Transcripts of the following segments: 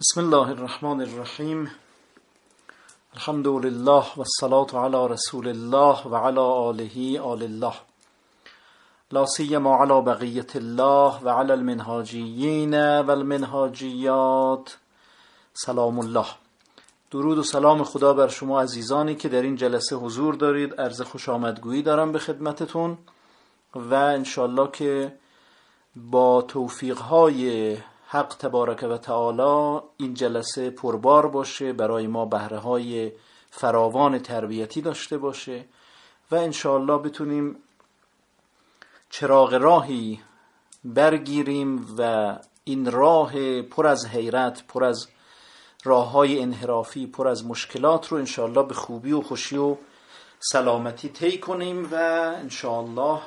بسم الله الرحمن الرحیم. الحمد لله و على رسول الله و على آله آل الله. لا سیما على بقیت الله و على المنهاجیین و المنهاجیات. سلام الله. درود و سلام خدا بر شما عزیزانی که در این جلسه حضور دارید. عرض خوش آمدگویی دارم به خدمتتون و انشالله که با توفیقهای حق تبارک و تعالی این جلسه پربار باشه برای ما بهره های فراوان تربیتی داشته باشه و انشاءالله بتونیم چراغ راهی برگیریم و این راه پر از حیرت پر از راه های انحرافی پر از مشکلات رو انشاءالله به خوبی و خوشی و سلامتی طی کنیم و انشاءالله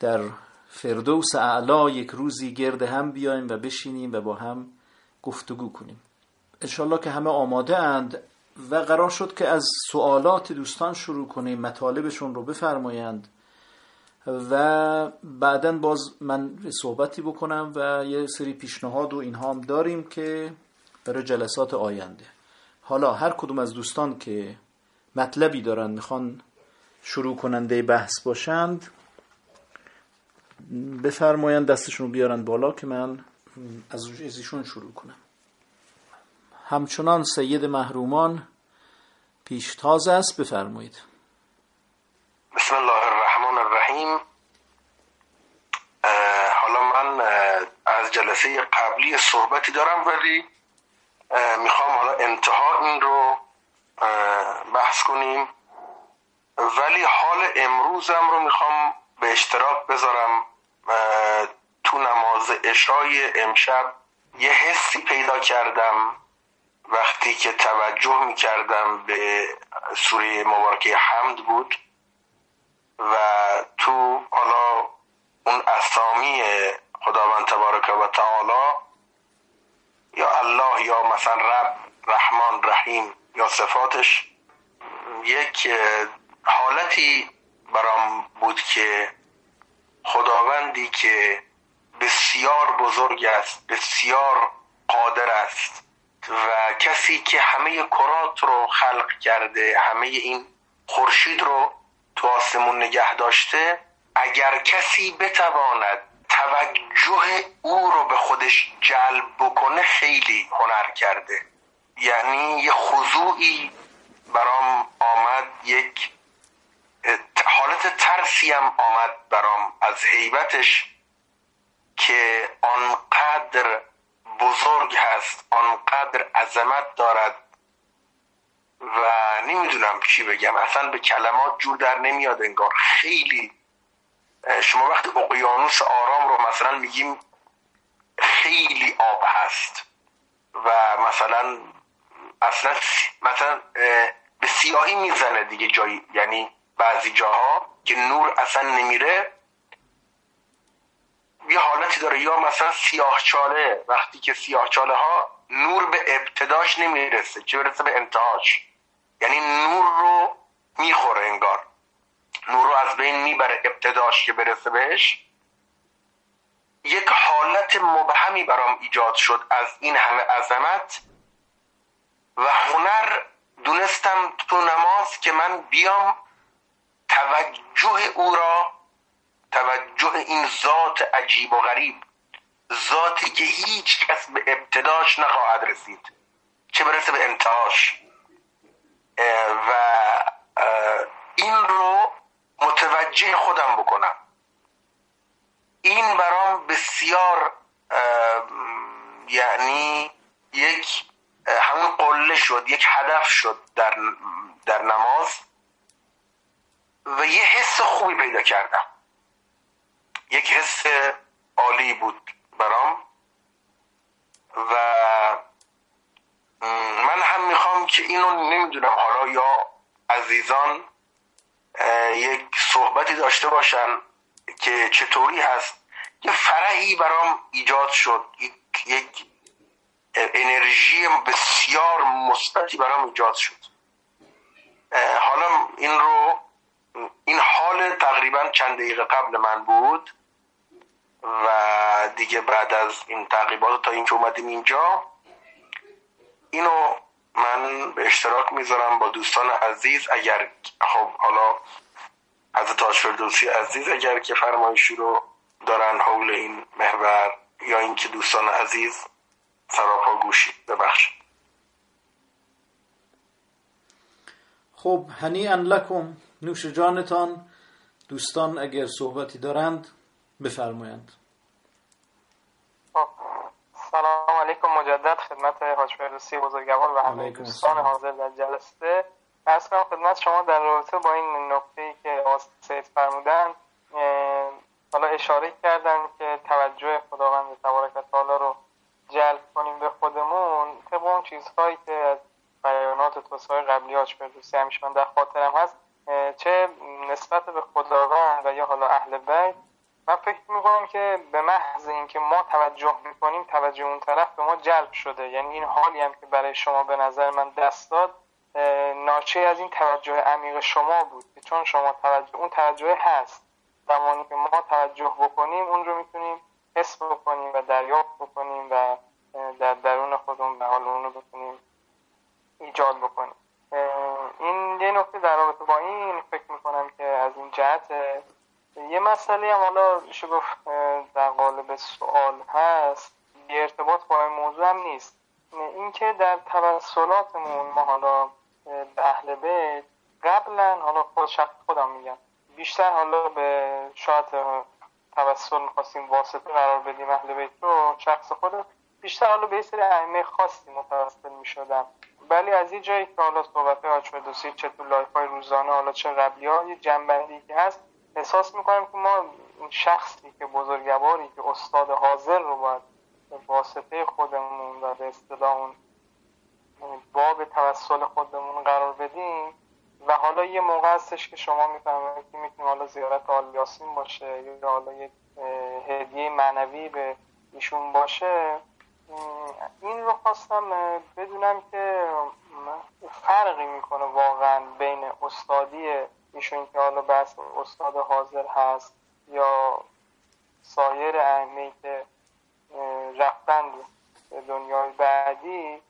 در فردوس اعلا یک روزی گرد هم بیایم و بشینیم و با هم گفتگو کنیم. انشالله که همه آماده اند و قرار شد که از سوالات دوستان شروع کنیم مطالبشون رو بفرمایند و بعدا باز من صحبتی بکنم و یه سری پیشنهاد و اینها هم داریم که برای جلسات آینده. حالا هر کدوم از دوستان که مطلبی دارن می‌خوان شروع کننده بحث باشند بفرمایند دستشون رو بیارن بالا که من از ایشون شروع کنم. همچنان سید محرومان پیشتاز است بفرمایید. بسم الله الرحمن الرحیم. حالا من از جلسه قبلی صحبتی دارم ولی می‌خوام حالا انتها این رو بحث کنیم. ولی حال امروزم رو می‌خوام به اشتراک بذارم. تو نماز اشای امشب یه حسی پیدا کردم وقتی که توجه می کردم به سوره مبارکه حمد بود و تو حالا اون اسامی خداوند تبارک و تعالی یا الله یا مثلا رب رحمان رحیم یا صفاتش یک حالتی برام بود که خداوندی که بسیار بزرگ است بسیار قادر است و کسی که همه کرات رو خلق کرده همه این خورشید رو تو آسمون نگه داشته اگر کسی بتواند توجه او رو به خودش جلب بکنه خیلی هنر کرده. یعنی یه خضوعی برام آمد یک حالت ترسی هم آمد برام از حیبتش که آنقدر بزرگ هست آنقدر عظمت دارد و نمی‌دونم چی بگم. اصلا به کلمات جور در نمیاد انگار. خیلی شما وقتی اقیانوس آرام رو مثلا میگیم خیلی آب هست و مثلا اصلا مثلا به سیاهی می‌زنه دیگه جایی. یعنی بعضی جاها که نور اصلا نمیره یه حالتی داره. یا مثلا سیاهچاله وقتی که سیاهچاله ها نور به ابتداش نمی‌رسه چه برسه به انتهاش. یعنی نور رو می‌خوره انگار. نور رو از بین می‌بره ابتداش که برسه بهش. یک حالت مبهمی برام ایجاد شد از این همه عظمت و هنر. دونستم تو نماز که من بیام توجه او را توجه این ذات عجیب و غریب ذاتی که هیچ کس به ابتداش نخواهد رسید. چه برسه به انتهاش. و این رو متوجه خودم بکنم. این برام بسیار یعنی یک همون قله شد یک هدف شد در, در نماز. و یه حس خوبی پیدا کردم. یک حس عالی بود برام. و من هم می‌خوام که اینو نمی‌دونم. حالا یا عزیزان یک صحبتی داشته باشن که چطوری هست. یه فرحی برام ایجاد شد. یک, یک انرژی بسیار مثبتی برام ایجاد شد. حالا این رو این حال تقریبا چند دقیقه قبل من بود و دیگه بعد از این تعقیبات تا اینکه اومدیم اینجا اینو من به اشتراک می‌ذارم با دوستان عزیز. اگر خب حالا از تاج فردوسی عزیز اگر که فرمایشی رو دارن حول این محور یا اینکه دوستان عزیز سراپا گوشی ببخشید. خب هنی ان لکم. نوش جانتان دوستان اگر صحبتی دارند بفرمایند. سلام علیکم مجدد خدمت حاج فردوسی بزرگوار و همه دوستان حاضر در جلسه. ارز کنم خدمت شما در رابطه با این نکته ای که سید فرمودن حالا اشاره کردن که توجه خداوند تبارک و تعالی رو جلب کنیم به خودمون. طبق اون چیزهایی که از بیانات توسعه قبلی هاش فردوسی همیشه من در خاطرم هست چه نسبت به خداوند و یا حالا اهل بیت من فکر می‌کنم که به محض اینکه ما توجه می‌کنیم توجه اون طرف به ما جلب شده. یعنی این حالی هم که برای شما به نظر من دست داد ناچه از این توجه عمیق شما بود چون شما توجه اون توجه هست زمانی که ما توجه بکنیم اون رو می‌تونیم حس بکنیم و دریافت بکنیم و در درون خودمون به حال اون رو بتونیم ایجاد بکنیم. این یه نکته در رابطه با این فکر می‌کنم که از این جهت یه مسئله هم حالا گفت در قالب سوال هست بی ارتباط با این موضوع هم نیست. اینکه در توسلاتمون ما حالا به اهل بیت قبلا حالا خود شخص خودم میگم بیشتر حالا به شاید توسل می‌خواستیم واسطه قرار بدیم اهل بیت رو شخص خود بیشتر حالا یه سری ائمه خاصی متوسل می‌شدم. ولی از این جایی که حالا صحبت حاج فردوسی چه تو live های روزانه حالا چه قبلی ها یه جمع‌بندی که هست احساس می‌کنم که ما شخصی که بزرگواری که استاد حاضر رو باید واسطه خودمون و به اصطلاح اون باب توسل خودمون قرار بدیم. و حالا یه موقع هستش که شما می‌فهمید که می‌تونه حالا زیارت آل باشه یا حالا یک هدیه معنوی به ایشون باشه. این رو خواستم بدونم که فرقی می‌کنه واقعا بین استادی ایشون که حالا بس استاد حاضر هست یا سایر ائمه که رفتند به دنیای بعدی.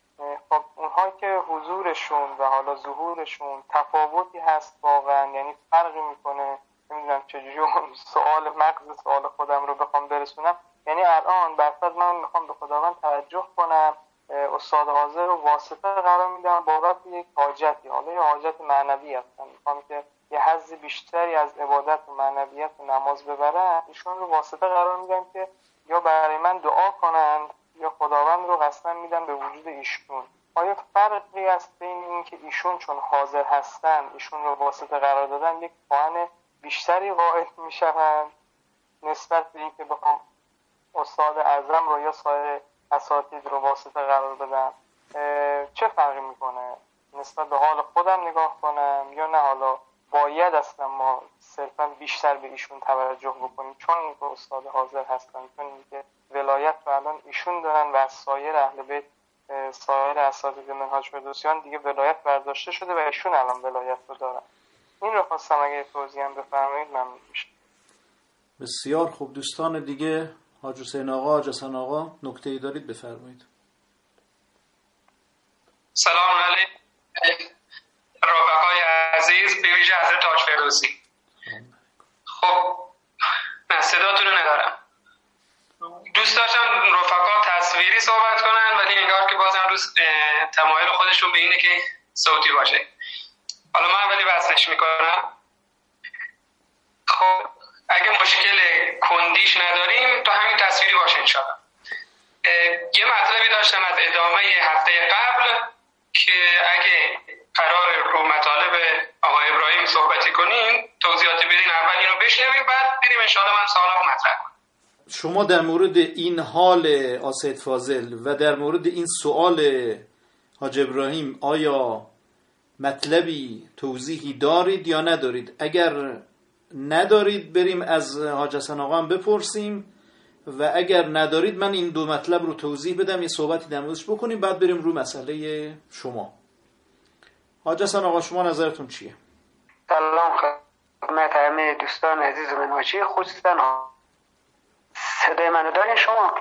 خب اونها که حضورشون و حالا ظهورشون تفاوتی هست واقعا یعنی فرقی می‌کنه. نمی‌دونم چجوری سوال مغز سوال خودم رو بخوام برسونم. یعنی الان برفت من می‌خوام به خداوند توجه کنم استاد حاضر رو واسطه قرار میدم بابت یک حاجتی. حالا یه حاجت معنوی هستم. می‌خوام که یه حض بیشتری از عبادت و معنویت و نماز ببرن ایشون رو واسطه قرار میدم که یا برای من دعا کنند یا خداوند رو قسم میدن به وجود ایشون. آیا فرقی است بین اینکه ایشون چون حاضر هستن ایشون رو واسطه قرار دادن یک خواهن بیشتری قائل می‌شوند نسبت به اینکه بخوام استاد اعظم رو یا سایر اساتید رو واسطه قرار بدم چه فرقی می‌کنه؟ نسبت به حال خودم نگاه کنم یا نه؟ حالا باید اصلا ما صرفا بیشتر به ایشون توجه بکنیم. چون اینکه استاد حاضر هستن چون اینکه ولایت رو الان ایشون دارن و سایر اهل بیت سایر اساتید منهاج فردوسیان دیگه ولایت برداشته شده و ایشون الان ولایت رو دارن. این رو خواستم اگه توضیح هم بفرمایید من میشه بسیار خوب. دوستان دیگه حاج حسین آقا حاج حسن آقا نکته ای دارید بفرمایید. سلام علیکم. رفقای عزیز به ویژه حضرت تاج فردوسی. خب من صداتون رو ندارم. دوست داشتم رفقا تصویری صحبت کنن ولی انگار که بازم روز تمایل خودشون به اینه که صوتی باشه. حالا من ولی وصلش می‌کنم. خب اگه مشکل کندیش نداریم تو همین تصویری باشه انشاءالله یه مطلبی داشتم از ادامه هفته قبل که اگه قرار رو مطالب آقای ابراهیم صحبتی کنیم توضیحاتی بدین اول اینو بشنویم بعد بریم انشاءالله من سوالمو مطرح کنم. شما در مورد این حال آسید فاضل و در مورد این سوال حاج ابراهیم آیا مطلبی توضیحی دارید یا ندارید؟ اگر ندارید بریم از حاج حسن آقا هم بپرسیم و اگر ندارید من این دو مطلب رو توضیح بدم یه صحبتی در موردش بکنیم بعد بریم رو مسئله شما. حاج حسن آقا شما نظرتون چیه؟ سلام خدمت همه دوستان عزیز من. حاجی خصوصا صدای منو دارین شما؟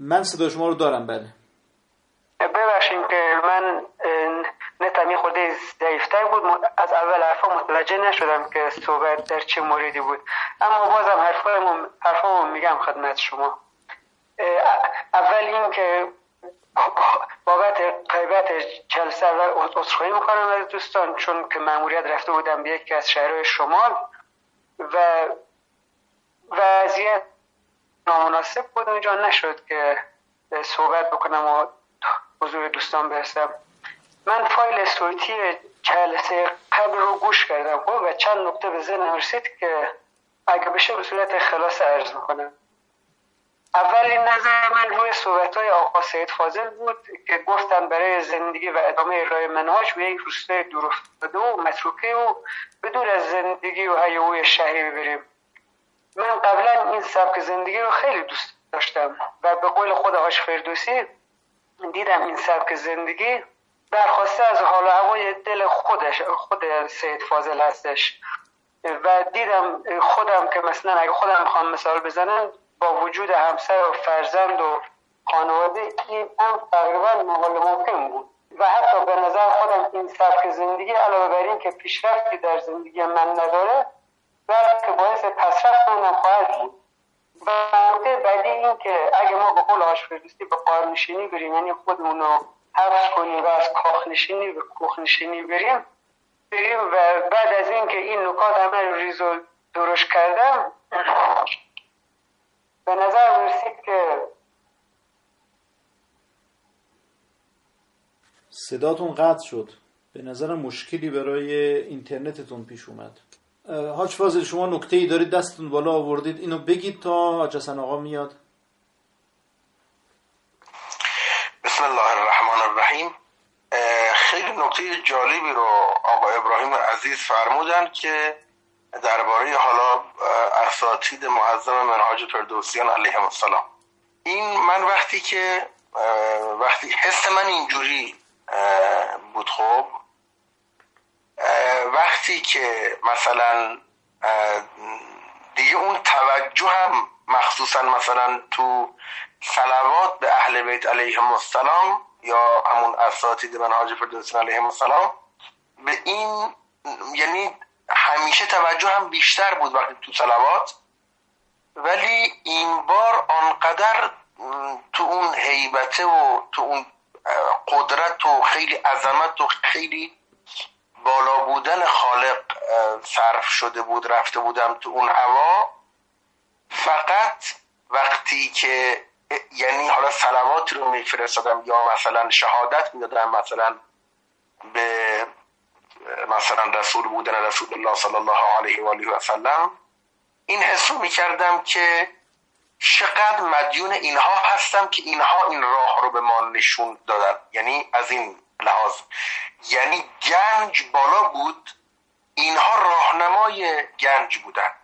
من صدا شما رو دارم بله. ببخشید که من نتم خورده ضعیفتر بود. از اول حرفا متوجه نشدم که صحبت در چه موردی بود. اما بازم حرفا حرفا میگم خدمت شما. اول این که بابت قیبت جلسه و عذرخواهی می‌کنم از دوستان چون که مأموریت رفته بودم به یکی از شهرهای شمال و وضعیت نامناسب بود. اونجا نشد که صحبت بکنم و حضور دوستان برسم. من فایل صوتی جلسه قبل رو گوش کردم خب، و چند نکته به ذهنم رسید که اگه بشه به صورت خلاص عرض می‌کنم. اولین نظر من روی صحبت های آقا سید فاضل بود که گفتن برای زندگی و ادامه ارائه منهاج به یک روستای دور افتاده و متروکه و بدون از زندگی و هیوی شهری بریم من قبلا این سبک زندگی رو خیلی دوست داشتم و به قول خود آقاش فردوسی دیدم این سبک زندگی درخواسته از حال و هوای دل خودش خود سید فاضل هستش. و دیدم خودم که مثلا اگه خودم می‌خوام مثال بزنم با وجود همسر و فرزند و خانواده این هم تقریبا محال ممکن بود. و حتی به نظر خودم این سبک زندگی علاوه بر این که پیشرفتی در زندگی من نداره که باعث پسرفت منم خواهد بود. و بعدی این که اگه ما به قول آشفردوستی به قارنشینی بریم یعنی خودمون رو حفظ کنیم و از کاخنشینی به کوخنشینی بریم. بریم و بعد از اینکه این نکات همه ریز و درشت کردم به نظر رسید که صداتون قطع شد. به نظر مشکلی برای اینترنتتون پیش اومد. حاج فاضل شما نکته ای دارید دستتون بالا آوردید. اینو بگید تا حاج حسن آقا میاد. بسم الله الرحمن الرحیم خیلی نکته جالبی رو آقا ابراهیم عزیز فرمودن که درباره حالا اساتید معظم منهاج فردوسیان علیهم السلام. این من وقتی که وقتی حس من اینجوری بود خب وقتی که مثلا دیگه اون توجه هم مخصوصا مثلا تو صلوات به اهل بیت علیهم السلام یا همون اساتید منهاج فردوسیان علیهم السلام به این یعنی همیشه توجه هم بیشتر بود وقتی تو سلوات ولی این بار آنقدر تو اون حیبته و تو اون قدرت و خیلی عظمت و خیلی بالا بودن خالق صرف شده بود رفته بودم تو اون هوا. فقط وقتی که یعنی حالا سلوات رو میفرستادم یا مثلا شهادت می‌دادم مثلا به مثلا رسول بودن رسول الله صلی الله علیه و آله و سلم. این حسو می‌کردم که چقدر مدیون اینها هستم که اینها این راه رو به ما نشون دادن. یعنی از این لحاظ. یعنی گنج بالا بود. اینها راهنمای گنج بودن.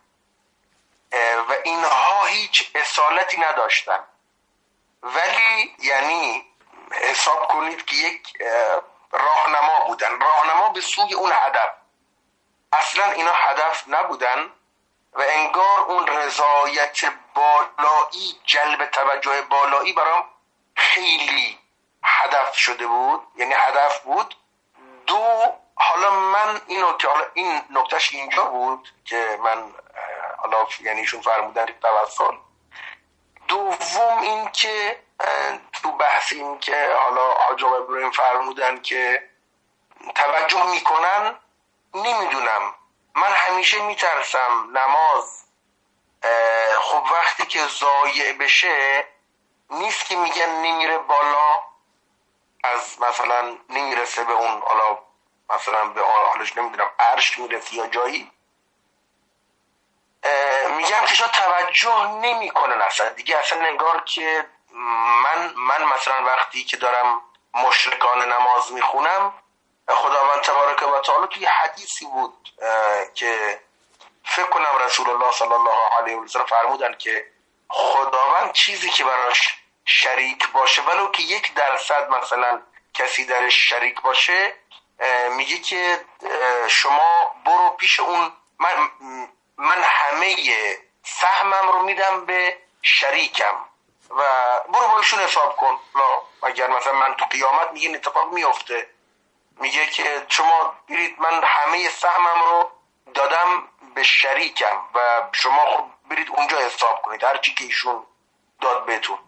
و اینها هیچ اصالتی نداشتن. ولی یعنی حساب کنید که یک راهنما بودن. راهنما به سوی اون هدف. اصلا اینا هدف نبودن و انگار اون رضایت بالایی جلب توجه بالایی برام خیلی هدف شده بود. یعنی هدف بود. دو حالا من اینو که حالا این نکتهش اینجا بود که من حالا یعنی ایشون فرمودن توسل دوم این که تو بحث این که حالا حاج ابراهیم فرمودن که توجه می‌کنن نمی‌دونم. من همیشه میترسم نماز خب وقتی که ضایع بشه نیست که میگن نمیره بالا از مثلا نمی‌رسه به اون حالا مثلا به حالش نمی‌دونم عرش می‌رسه یا جایی. میگم که شاید توجه نمی‌کنن اصلا. دیگه اصلا نگار که من من مثلا وقتی که دارم مشرکان نماز می‌خونم خداوند تبارک و تعالی توی حدیثی بود که فکر کنم رسول الله صلی الله علیه و سلم فرمودن که خداوند چیزی که براش شریک باشه ولو که یک درصد مثلا کسی درش شریک باشه میگه که شما برو پیش اون من, من همه سهمم رو میدم به شریکم. و برو بایشون حساب کن. اگر مثلا من تو قیامت میگه اتفاق میفته میگه که شما برید من همه سهمم رو دادم به شریکم و شما خب برید اونجا حساب کنید هر چی که ایشون داد بهتون.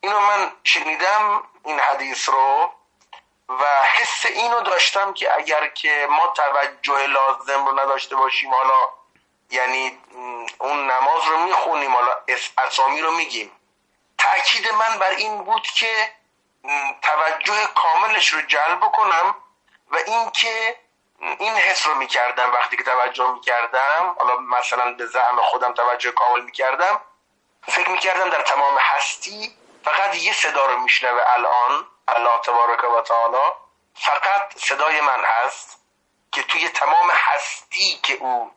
اینو من شنیدم این حدیث رو و حس اینو داشتم که اگر که ما توجه لازم رو نداشته باشیم حالا یعنی اون نماز رو می‌خونیم حالا اسامی رو میگیم. تاکید من بر این بود که توجه کاملش رو جلب کنم و اینکه این حس رو می‌کردم وقتی که توجه می‌کردم. حالا مثلا به زعم خودم توجه کامل می‌کردم. فکر می‌کردم در تمام هستی فقط یه صدا رو میشنوه الان الله تبارک و تعالی. فقط صدای من هست که توی تمام هستی که او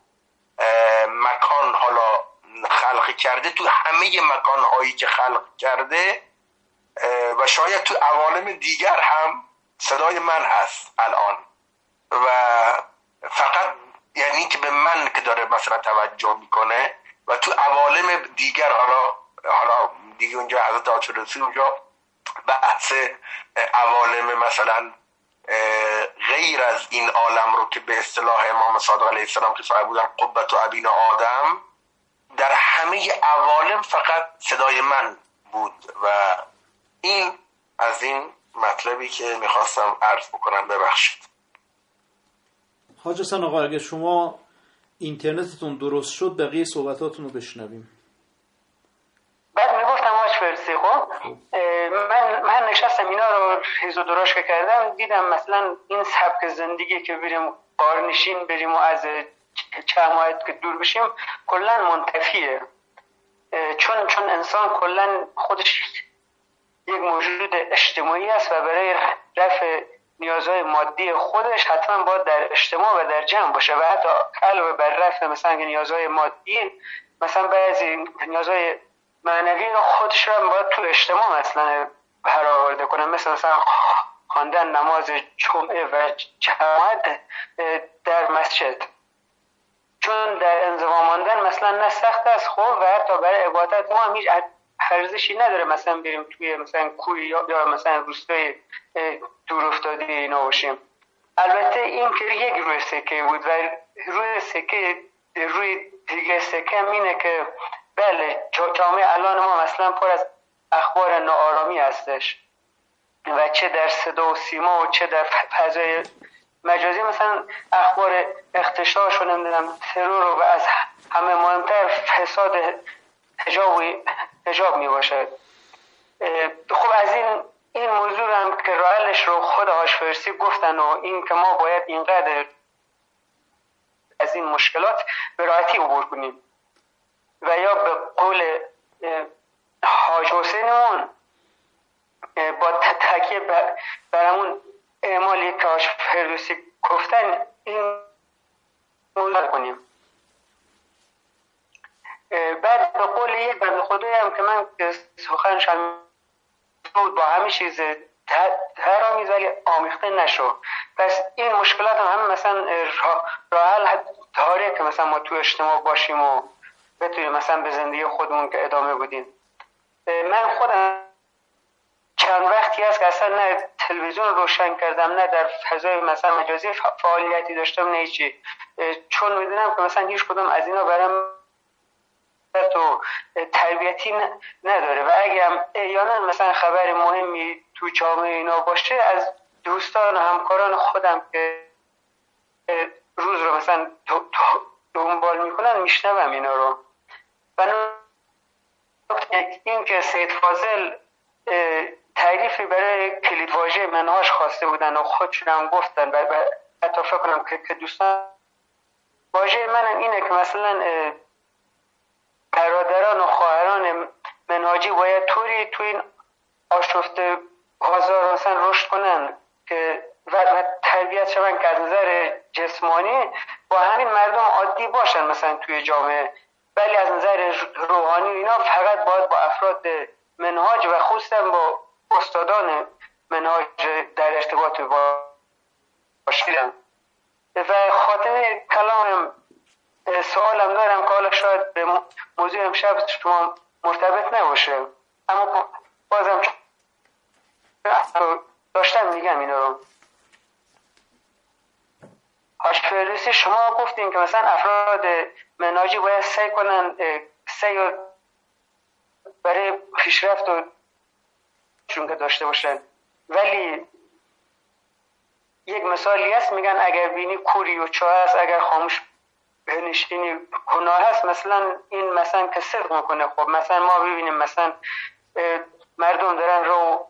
مکان حالا خلق کرده تو همه مکان هایی که خلق کرده و شاید تو عوالم دیگر هم صدای من هست الان. و فقط یعنی که به من که داره مثلا توجه می‌کنه و تو عوالم دیگر حالا حالا دیگه اونجا حضرت آچرسی اونجا بحث عوالم مثلا غیر از این عالم رو که به اصطلاح امام صادق علیه السلام که صاحب بودن قبت و عبین آدم در همه عوالم فقط صدای من بود و این از این مطلبی که می‌خواستم عرض بکنم ببخشید. حاج حسن آقا اگر شما اینترنتتون درست شد بقیه صحبتاتون رو بشنویم. آج فرسی خب من, من نشستم اینا رو ریز و دراش کردم دیدم مثلا این سبک زندگی که بریم قارنشین بریم و از ماه که دور بشیم کلا منتفیه. چون چون انسان کلا خودش یک موجود اجتماعی است و برای رفع نیازهای مادی خودش حتما باید در اجتماع و در جمع باشه و حتی علاوه بر رفع مثلا نیازهای مادی مثلا بعضی نیازهای معنوی خودش رو باید تو اجتماع مثلا برآورده کنه مثل مثلا خواندن نماز جمعه و جماعت در مسجد. چون در انزوا ماندن مثلا نه سخت است خب و حتی برای عبادت ما هم هیچ ارزشی نداره. مثلا بریم توی مثلا کوی یا مثلا روستای دور افتاده اینا باشیم. البته این که یک روی سکه بود و روی سکه روی دیگه سکه اینه که بله جامعه الان ما مثلا پر از اخبار ناآرامی هستش و چه در صدا و سیما و چه در فضای مجازی. مثلا اخبار اختشاش و نمی‌دونم ترور و از همه مهمتر فساد حجاب حجاب می باشد خب از این این موضوع هم که رایلش رو خود هاشفرسی گفتن و این که ما باید اینقدر از این مشکلات به راحتی عبور کنیم. و یا به قول حاج حسینمون با تکیه برامون اعمالی که هاش فردوسی گفتن این کنیم. بعد به قول یک بند خدایی هم که من سخنش بود با همه چیز آمیز ولی آمیخته نشو. پس این مشکلات هم همه مثلا راه حل داره که مثلا ما تو اجتماع باشیم و بتونیم مثلا به زندگی خودمون که ادامه بدیم. من خودم چند وقتی هست که اصلا نه تلویزیون روشن کردم نه در فضای مثلا مجازی فعالیتی داشتم نه چی چون می‌دونم که مثلا هیچ کدوم از اینا برام تو تربیتی نداره. و اگه هم ایانا مثلا خبر مهمی تو جامعه اینا باشه از دوستان و همکاران خودم که روز رو مثلا دنبال می‌کنن میشنوم اینا رو. و این که سید فاضل تعریفی برای کلیدواژه منهاش خواسته بودن و خودشون هم گفتن و حتی فکر کنم که دوستان واژه منم اینه که مثلا برادران و خواهران منهاجی باید طوری تو این آشفته بازار مثلا رشد کنن که و, تربیت شون که از نظر جسمانی با همین مردم عادی باشن مثلا توی جامعه. ولی از نظر روحانی اینا فقط باید با افراد منهاج و خصوصا با استادان منهاج در ارتباط با باشیدم و خاطر کلامم سوالم دارم که حالا شاید به موضوع امشب شما مرتبط نباشه. اما بازم داشتم میگم اینا رو. فردوسی شما گفتین که مثلا افراد مناجی باید سعی کنن سعی برای پیشرفت و چون که داشته باشن. ولی یک مثالی هست میگن اگر بینی کوری و چاه هست اگر خاموش بنشینی گناه هست مثلا این مثلا که صدق می‌کنه. خب مثلا ما ببینیم مثلا مردم دارن رو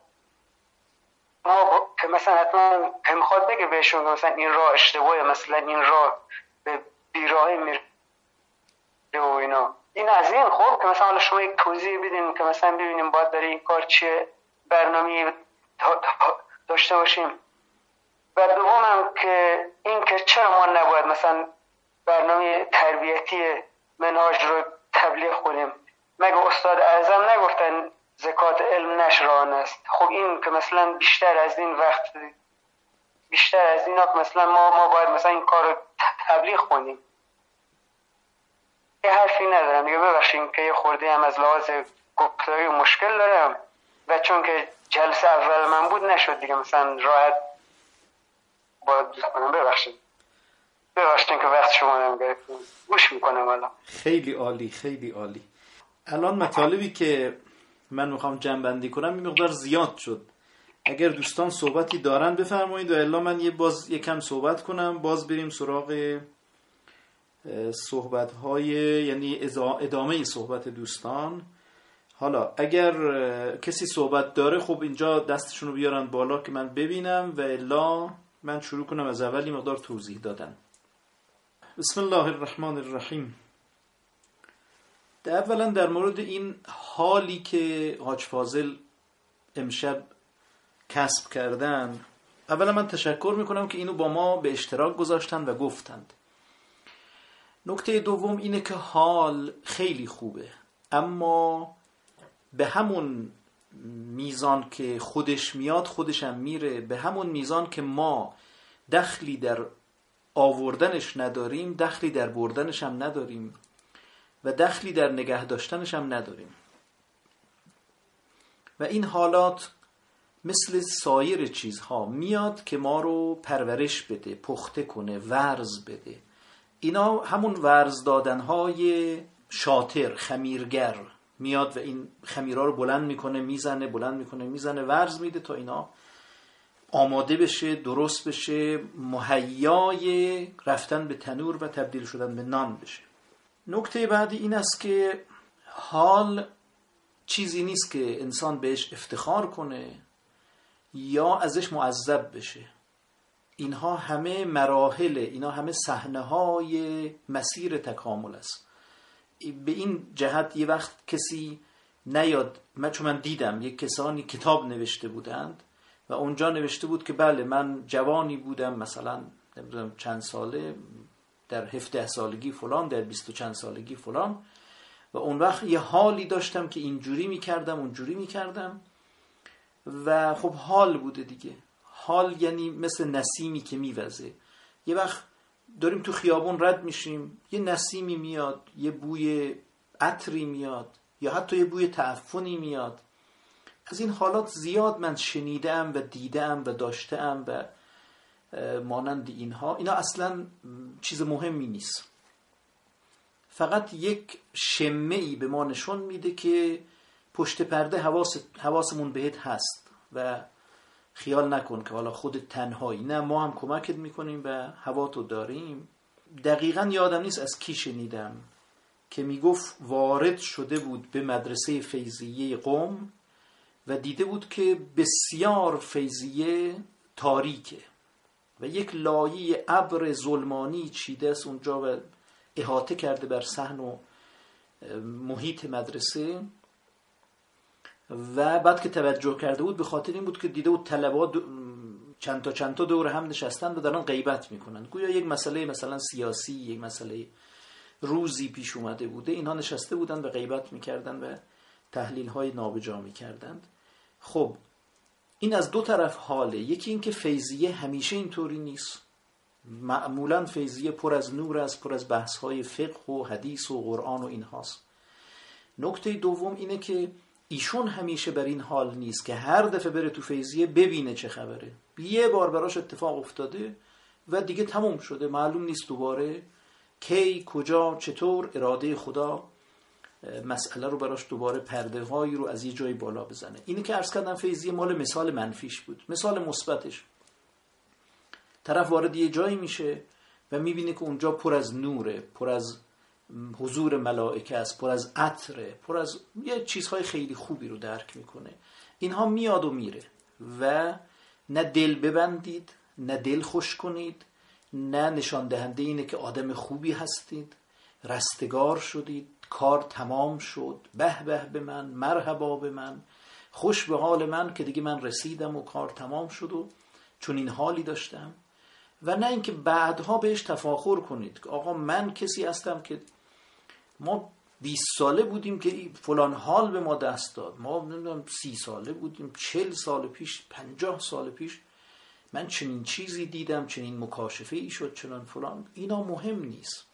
ما که مثلا حتما می‌خواد بگه بهشون مثلا این راه اشتباهه مثلا این راه به بیراهی میره و اینا. این از این خب که مثلا حالا شما یک توضیح بدین که مثلا ببینیم باید برای این کار چیه برنامه داشته باشیم. و دومم که این که چرا ما نباید مثلا برنامه تربیتی منهاج رو تبلیغ کنیم. مگه استاد اعظم نگفتن زکات علم نشران است. خب این که مثلا بیشتر از این وقت بیشتر از اینا که مثلا ما ما باید مثلا این کار رو تبلیغ کنیم. یه حرفی ندارم. دیگه ببخشین که یه خورده هم از لحاظ گفتاری مشکل دارم. و چون که جلسه اول من بود نشد دیگه مثلا راحت باید کنم. ببخشید. ببخشید که وقت شما نم گوش می‌کنم الان. خیلی عالی خیلی عالی. الان مطالبی که من می‌خوام جنبندی کنم این مقدار زیاد شد. اگر دوستان صحبتی دارن بفرمایید و الا من یه باز یکم صحبت کنم. باز بریم سراغ صحبت های یعنی ادامه صحبت دوستان. حالا اگر کسی صحبت داره خب اینجا دستشون رو بیارن بالا که من ببینم و الا من شروع کنم. از اولی مقدار توضیح دادن. بسم الله الرحمن الرحیم. اولا در مورد این حالی که حاج فاضل امشب کسب کردن اولا من تشکر می‌کنم که اینو با ما به اشتراک گذاشتن و گفتند. نکته دوم اینه که حال خیلی خوبه اما به همون میزان که خودش میاد خودشم میره به همون میزان که ما دخلی در آوردنش نداریم دخلی در بردنش هم نداریم. و دخلی در نگه داشتنش هم نداریم. و این حالات مثل سایر چیزها میاد که ما رو پرورش بده پخته کنه ورز بده. اینا همون ورز دادنهای شاطر خمیرگر میاد و این خمیرها رو بلند می‌کنه می‌زنه بلند می‌کنه می‌زنه ورز میده تا اینا آماده بشه درست بشه مهیای رفتن به تنور و تبدیل شدن به نان بشه. نکته بعدی این است که حال چیزی نیست که انسان بهش افتخار کنه یا ازش معذب بشه. اینها همه مراحل اینا همه صحنه های مسیر تکامل است. به این جهت یه وقت کسی نیاد من چون من دیدم یک کسانی کتاب نوشته بودند و اونجا نوشته بود که بله من جوانی بودم مثلا نمی‌دونم چند ساله در هفته سالگی فلان در بیست و چند سالگی فلان. و اون وقت یه حالی داشتم که اینجوری می‌کردم اونجوری می‌کردم. و خب حال بوده دیگه. حال یعنی مثل نسیمی که میوزه. یه وقت داریم تو خیابون رد میشیم یه نسیمی میاد یه بوی عطری میاد یا حتی یه بوی تعفنی میاد. از این حالات زیاد من شنیدم و دیدم و داشتم و مانند اینها اینا اصلا چیز مهمی نیست. فقط یک شمه ای به ما نشون میده که پشت پرده حواس حواسمون بهت هست و خیال نکن که حالا خود تنهایی. نه ما هم کمکت می‌کنیم و هوا تو داریم. دقیقا یادم نیست از کی شنیدم که می‌گفت وارد شده بود به مدرسه فیزیه قوم و دیده بود که بسیار فیزیه تاریکه. و یک لایه ابر ظلمانی چیده است اونجا و احاطه کرده بر صحن و محیط مدرسه. و بعد که توجه کرده بود به خاطر این بود که دیده بود طلبات چند تا چند تا دور هم نشستن و دارن غیبت می‌کنن. گویا یک مسئله مثلا سیاسی یک مسئله روزی پیش اومده بوده. اینها نشسته بودن و غیبت می‌کردن و تحلیل های نابجا می‌کردند. خب این از دو طرف حاله. یکی اینکه فیضیه همیشه اینطوری نیست. معمولا فیضیه پر از نور است پر از بحث های فقه و حدیث و قرآن و اینهاست. نکته دوم اینه که ایشون همیشه بر این حال نیست که هر دفعه بره تو فیضیه ببینه چه خبره. یه بار براش اتفاق افتاده و دیگه تموم شده. معلوم نیست دوباره کی کجا چطور اراده خدا. مسئله رو براش دوباره پرده هایی رو از یه جای بالا بزنه. اینی که عرض کردم فیضی مال مثال منفیش بود. مثال مثبتش. طرف وارد یه جایی میشه و می‌بینه که اونجا پر از نوره پر از حضور ملائکه است پر از عطره پر از یه چیزهای خیلی خوبی رو درک می‌کنه. اینها میاد و میره و نه دل ببندید نه دل خوش کنید نه نشان دهنده اینه که آدم خوبی هستید رستگار شدید. کار تمام شد. به به به من مرحبا به من. خوش به حال من که دیگه من رسیدم و کار تمام شد و چون این حالی داشتم. و نه اینکه بعدها بهش تفاخر کنید. آقا من کسی هستم که ما 20 ساله بودیم که فلان حال به ما دست داد. ما نمی‌دونم سی ساله بودیم چل سال پیش پنجاه سال پیش. من چنین چیزی دیدم چنین مکاشفه ای شد چنان فلان. اینا مهم نیست.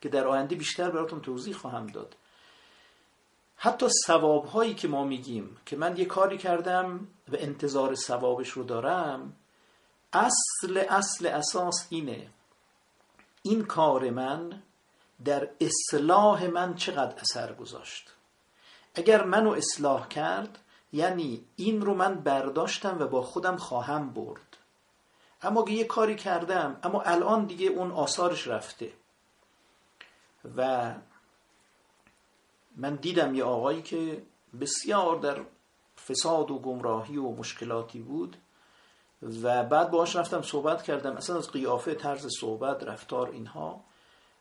که در آینده بیشتر براتون توضیح خواهم داد. حتی ثواب هایی که ما میگیم که من یه کاری کردم و انتظار ثوابش رو دارم اصل اصل اساس اینه این کار من در اصلاح من چقدر اثر گذاشت. اگر منو اصلاح کرد یعنی این رو من برداشتم و با خودم خواهم برد. اما یه کاری کردم اما الان دیگه اون آثارش رفته. و من دیدم یه آقایی که بسیار در فساد و گمراهی و مشکلاتی بود و بعد باهاش رفتم صحبت کردم. اصلا از قیافه طرز صحبت رفتار اینها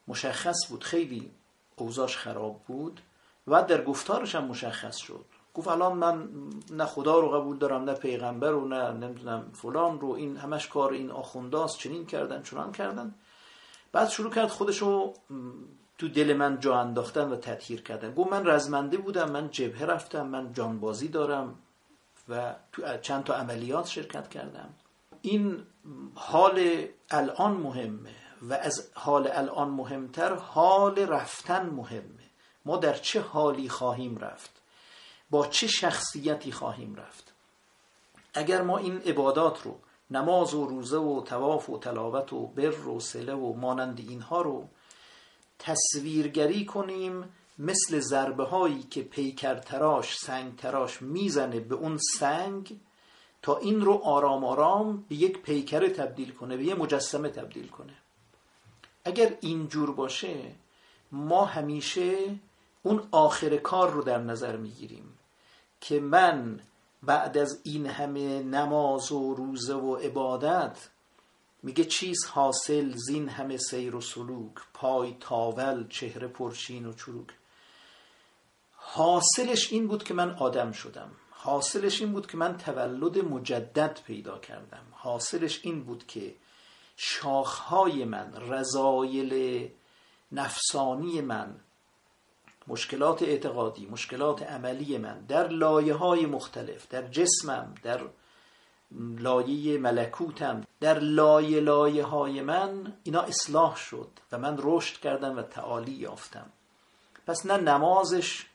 مشخص بود. خیلی اوضاش خراب بود و در گفتارش هم مشخص شد. گفت الان من نه خدا رو قبول دارم نه پیغمبر رو نه نمی‌دونم فلان رو. این همش کار این آخونداست چنین کردن چنان کردن. بعد شروع کرد خودشو تو دل من جا انداختن و تطهیر کردن. گفت من رزمنده بودم من جبهه رفتم من جانبازی دارم و تو چند تا عملیات شرکت کردم. این حال الان مهمه و از حال الان مهمتر حال رفتن مهمه. ما در چه حالی خواهیم رفت؟ با چه شخصیتی خواهیم رفت؟ اگر ما این عبادات رو نماز و روزه و تواف و تلاوت و بر و سله و مانند اینها رو تصویرگری کنیم مثل ضربه هایی که پیکر تراش سنگ تراش می‌زنه به اون سنگ تا این رو آرام آرام به یک پیکر تبدیل کنه به یه مجسمه تبدیل کنه. اگر اینجور باشه ما همیشه اون آخر کار رو در نظر می‌گیریم که من بعد از این همه نماز و روزه و عبادت میگه چیز حاصل زین همه سیر و سلوک پای تاول چهره پرچین و چروک. حاصلش این بود که من آدم شدم. حاصلش این بود که من تولد مجدد پیدا کردم. حاصلش این بود که شاخهای من رضایل نفسانی من مشکلات اعتقادی مشکلات عملی من در لایه های مختلف در جسمم در لایه ملکوتم. در لایه لایه های من اینا اصلاح شد و من رشد کردم و تعالی یافتم. پس نه نمازش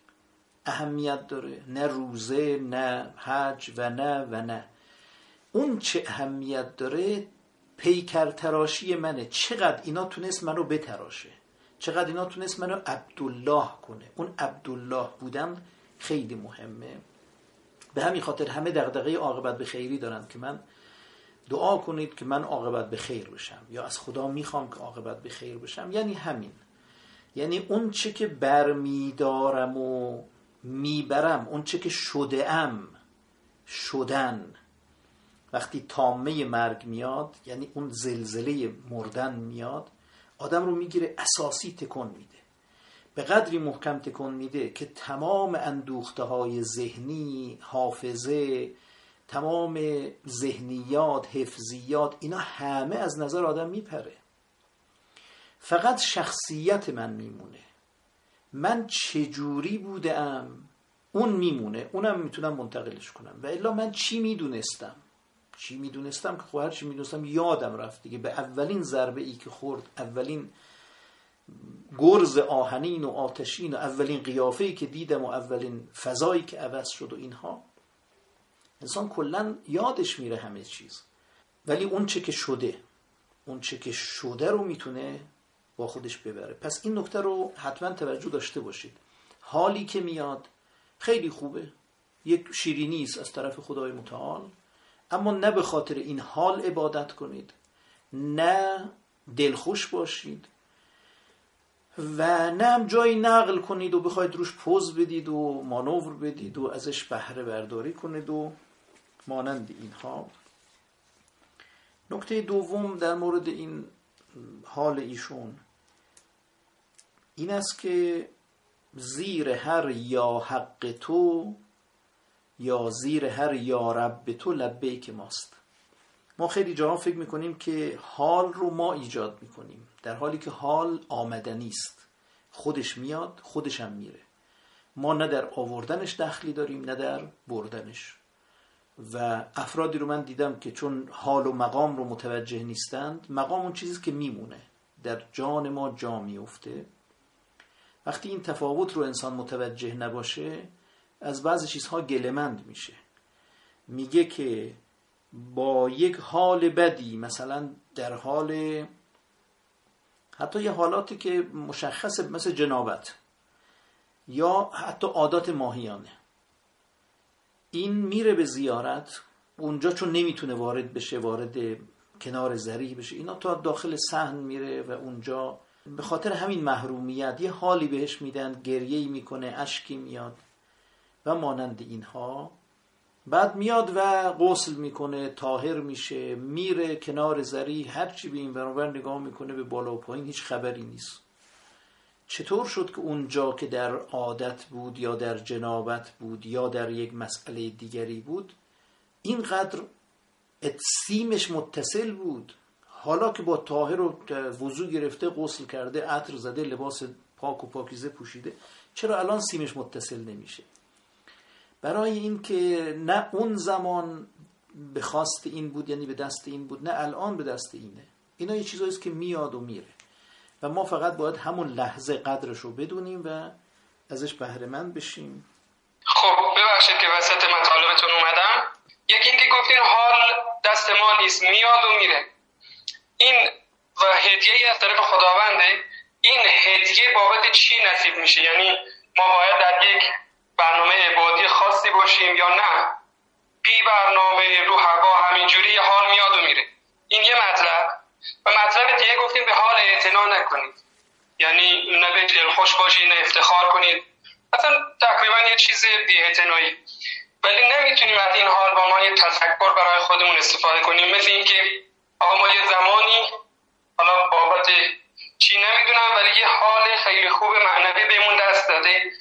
اهمیت داره نه روزه نه حج و نه و نه. اون چه اهمیت داره پیکر تراشی منه. چقدر اینا تونست منو بتراشه. چقدر اینا تونست منو عبدالله کنه. اون عبدالله بودن خیلی مهمه. به همین خاطر همه دغدغه عاقبت به خیری دارن که من دعا کنید که من عاقبت به خیر بشم یا از خدا می‌خوام که عاقبت به خیر بشم. یعنی همین. یعنی اون چه که برمیدارم و می‌برم اون چه که شده ام شدن. وقتی تامه مرگ میاد یعنی اون زلزله مردن میاد آدم رو می‌گیره اساسی تکون میده. به قدری محکم تکون میده که تمام اندوخته های ذهنی حافظه تمام ذهنیات حفظیات اینا همه از نظر آدم میپره. فقط شخصیت من میمونه. من چجوری بودم اون میمونه. اونم می‌تونم منتقلش کنم. و الا من چی می‌دونستم؟ چی می‌دونستم که خب چی می‌دونستم یادم رفت دیگه. به اولین ضربه ای که خورد اولین گرز آهنین و آتشین و اولین قیافه ای که دیدم و اولین فضایی که عوض شد و اینها. انسان کلا یادش میره همه چیز. ولی اون چه که شده اون چه که شده رو می‌تونه با خودش ببره. پس این نکته رو حتما توجه داشته باشید. حالی که میاد خیلی خوبه. یک شیرینی است از طرف خدای متعال. اما نه به خاطر این حال عبادت کنید. نه دلخوش باشید. و نه هم جایی نقل کنید و بخواید روش پوز بدید و مانور بدید و ازش بهره برداری کنید و مانند اینها. نکته دوم در مورد این حال ایشون این است که زیر هر یا حق تو یا زیر هر یا رب تو لبیک ماست. ما خیلی جاها فکر می‌کنیم که حال رو ما ایجاد می‌کنیم. در حالی که حال آمدنی است خودش میاد خودش هم میره. ما نه در آوردنش دخلی داریم نه در بردنش. و افرادی رو من دیدم که چون حال و مقام رو متوجه نیستند مقام اون چیزی که میمونه. در جان ما جا میفته. وقتی این تفاوت رو انسان متوجه نباشه از بعضی چیزها گلمند میشه. میگه که با یک حال بدی مثلا در حال حتی یه حالاتی که مشخص مثل جنابت. یا حتی عادات ماهیانه. این میره به زیارت اونجا چون نمی‌تونه وارد بشه وارد کنار زری بشه اینا تا داخل سحن میره و اونجا به خاطر همین محرومیت یه حالی بهش میدن گریه می‌کنه اشکی میاد و مانند اینها بعد میاد و غسل می‌کنه تاهر میشه میره کنار زری هرچی به این برابر نگاه می‌کنه به بالا و پایین هیچ خبری نیست. چطور شد که اونجا که در عادت بود یا در جنابت بود یا در یک مسئله دیگری بود اینقدر سیمش متصل بود؟ حالا که با طاهر و وضو گرفته غسل کرده عطر زده لباس پاک و پاکیزه پوشیده چرا الان سیمش متصل نمیشه؟ برای اینکه نه اون زمان به خواست این بود یعنی به دست این بود نه الان به دست اینه. اینا یه چیزایی که میاد و میره. و ما فقط باید همون لحظه قدرش رو بدونیم و ازش بهره مند بشیم. خب ببخشید که وسط مطالبتون اومدم. یکی اینکه گفتین حال دست ما نیست میاد و میره. این و هدیه از طرف خداونده این هدیه بابت چی نصیب میشه؟ یعنی ما باید در یک برنامه عبادی خاصی باشیم یا نه؟ بی برنامه رو هوا همینجوری حال میاد و میره. این یه مطلب. و مطلب دیگه گفتیم به حال اعتنا نکنید. یعنی نه به دلخوش باشید نه افتخار کنید. اصلا تقریبا یه چیز بی ولی نمی‌تونیم از این حال با ما یه تذکر برای خودمون استفاده کنیم. مثل اینکه آقا ما یه زمانی حالا بابت چی نمی‌دونم ولی یه حال خیلی خوب معنوی بهمون دست داده.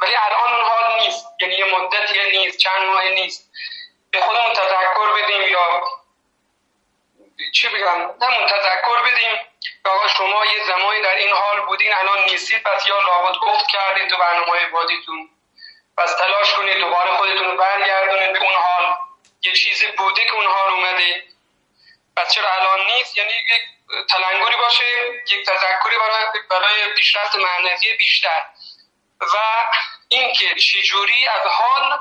ولی الان اون حال نیست. یعنی یه مدتی نیست چند ماه نیست. به خودمون تذکر بدیم یا چی بگم؟ همون تذکر بدیم. آقا شما یه زمانی در این حال بودین الان نیستید پس یا لابد گفت کردید تو برنامه بادیتون پس تلاش کنید دوباره خودتون رو برگردونید به اون حال. یه چیزی بوده که اون حال اومده. پس چرا الان نیست؟ یعنی یک تلنگری باشه یک تذکری برای برای پیشرفت معنوی بیشتر. و اینکه چجوری از حال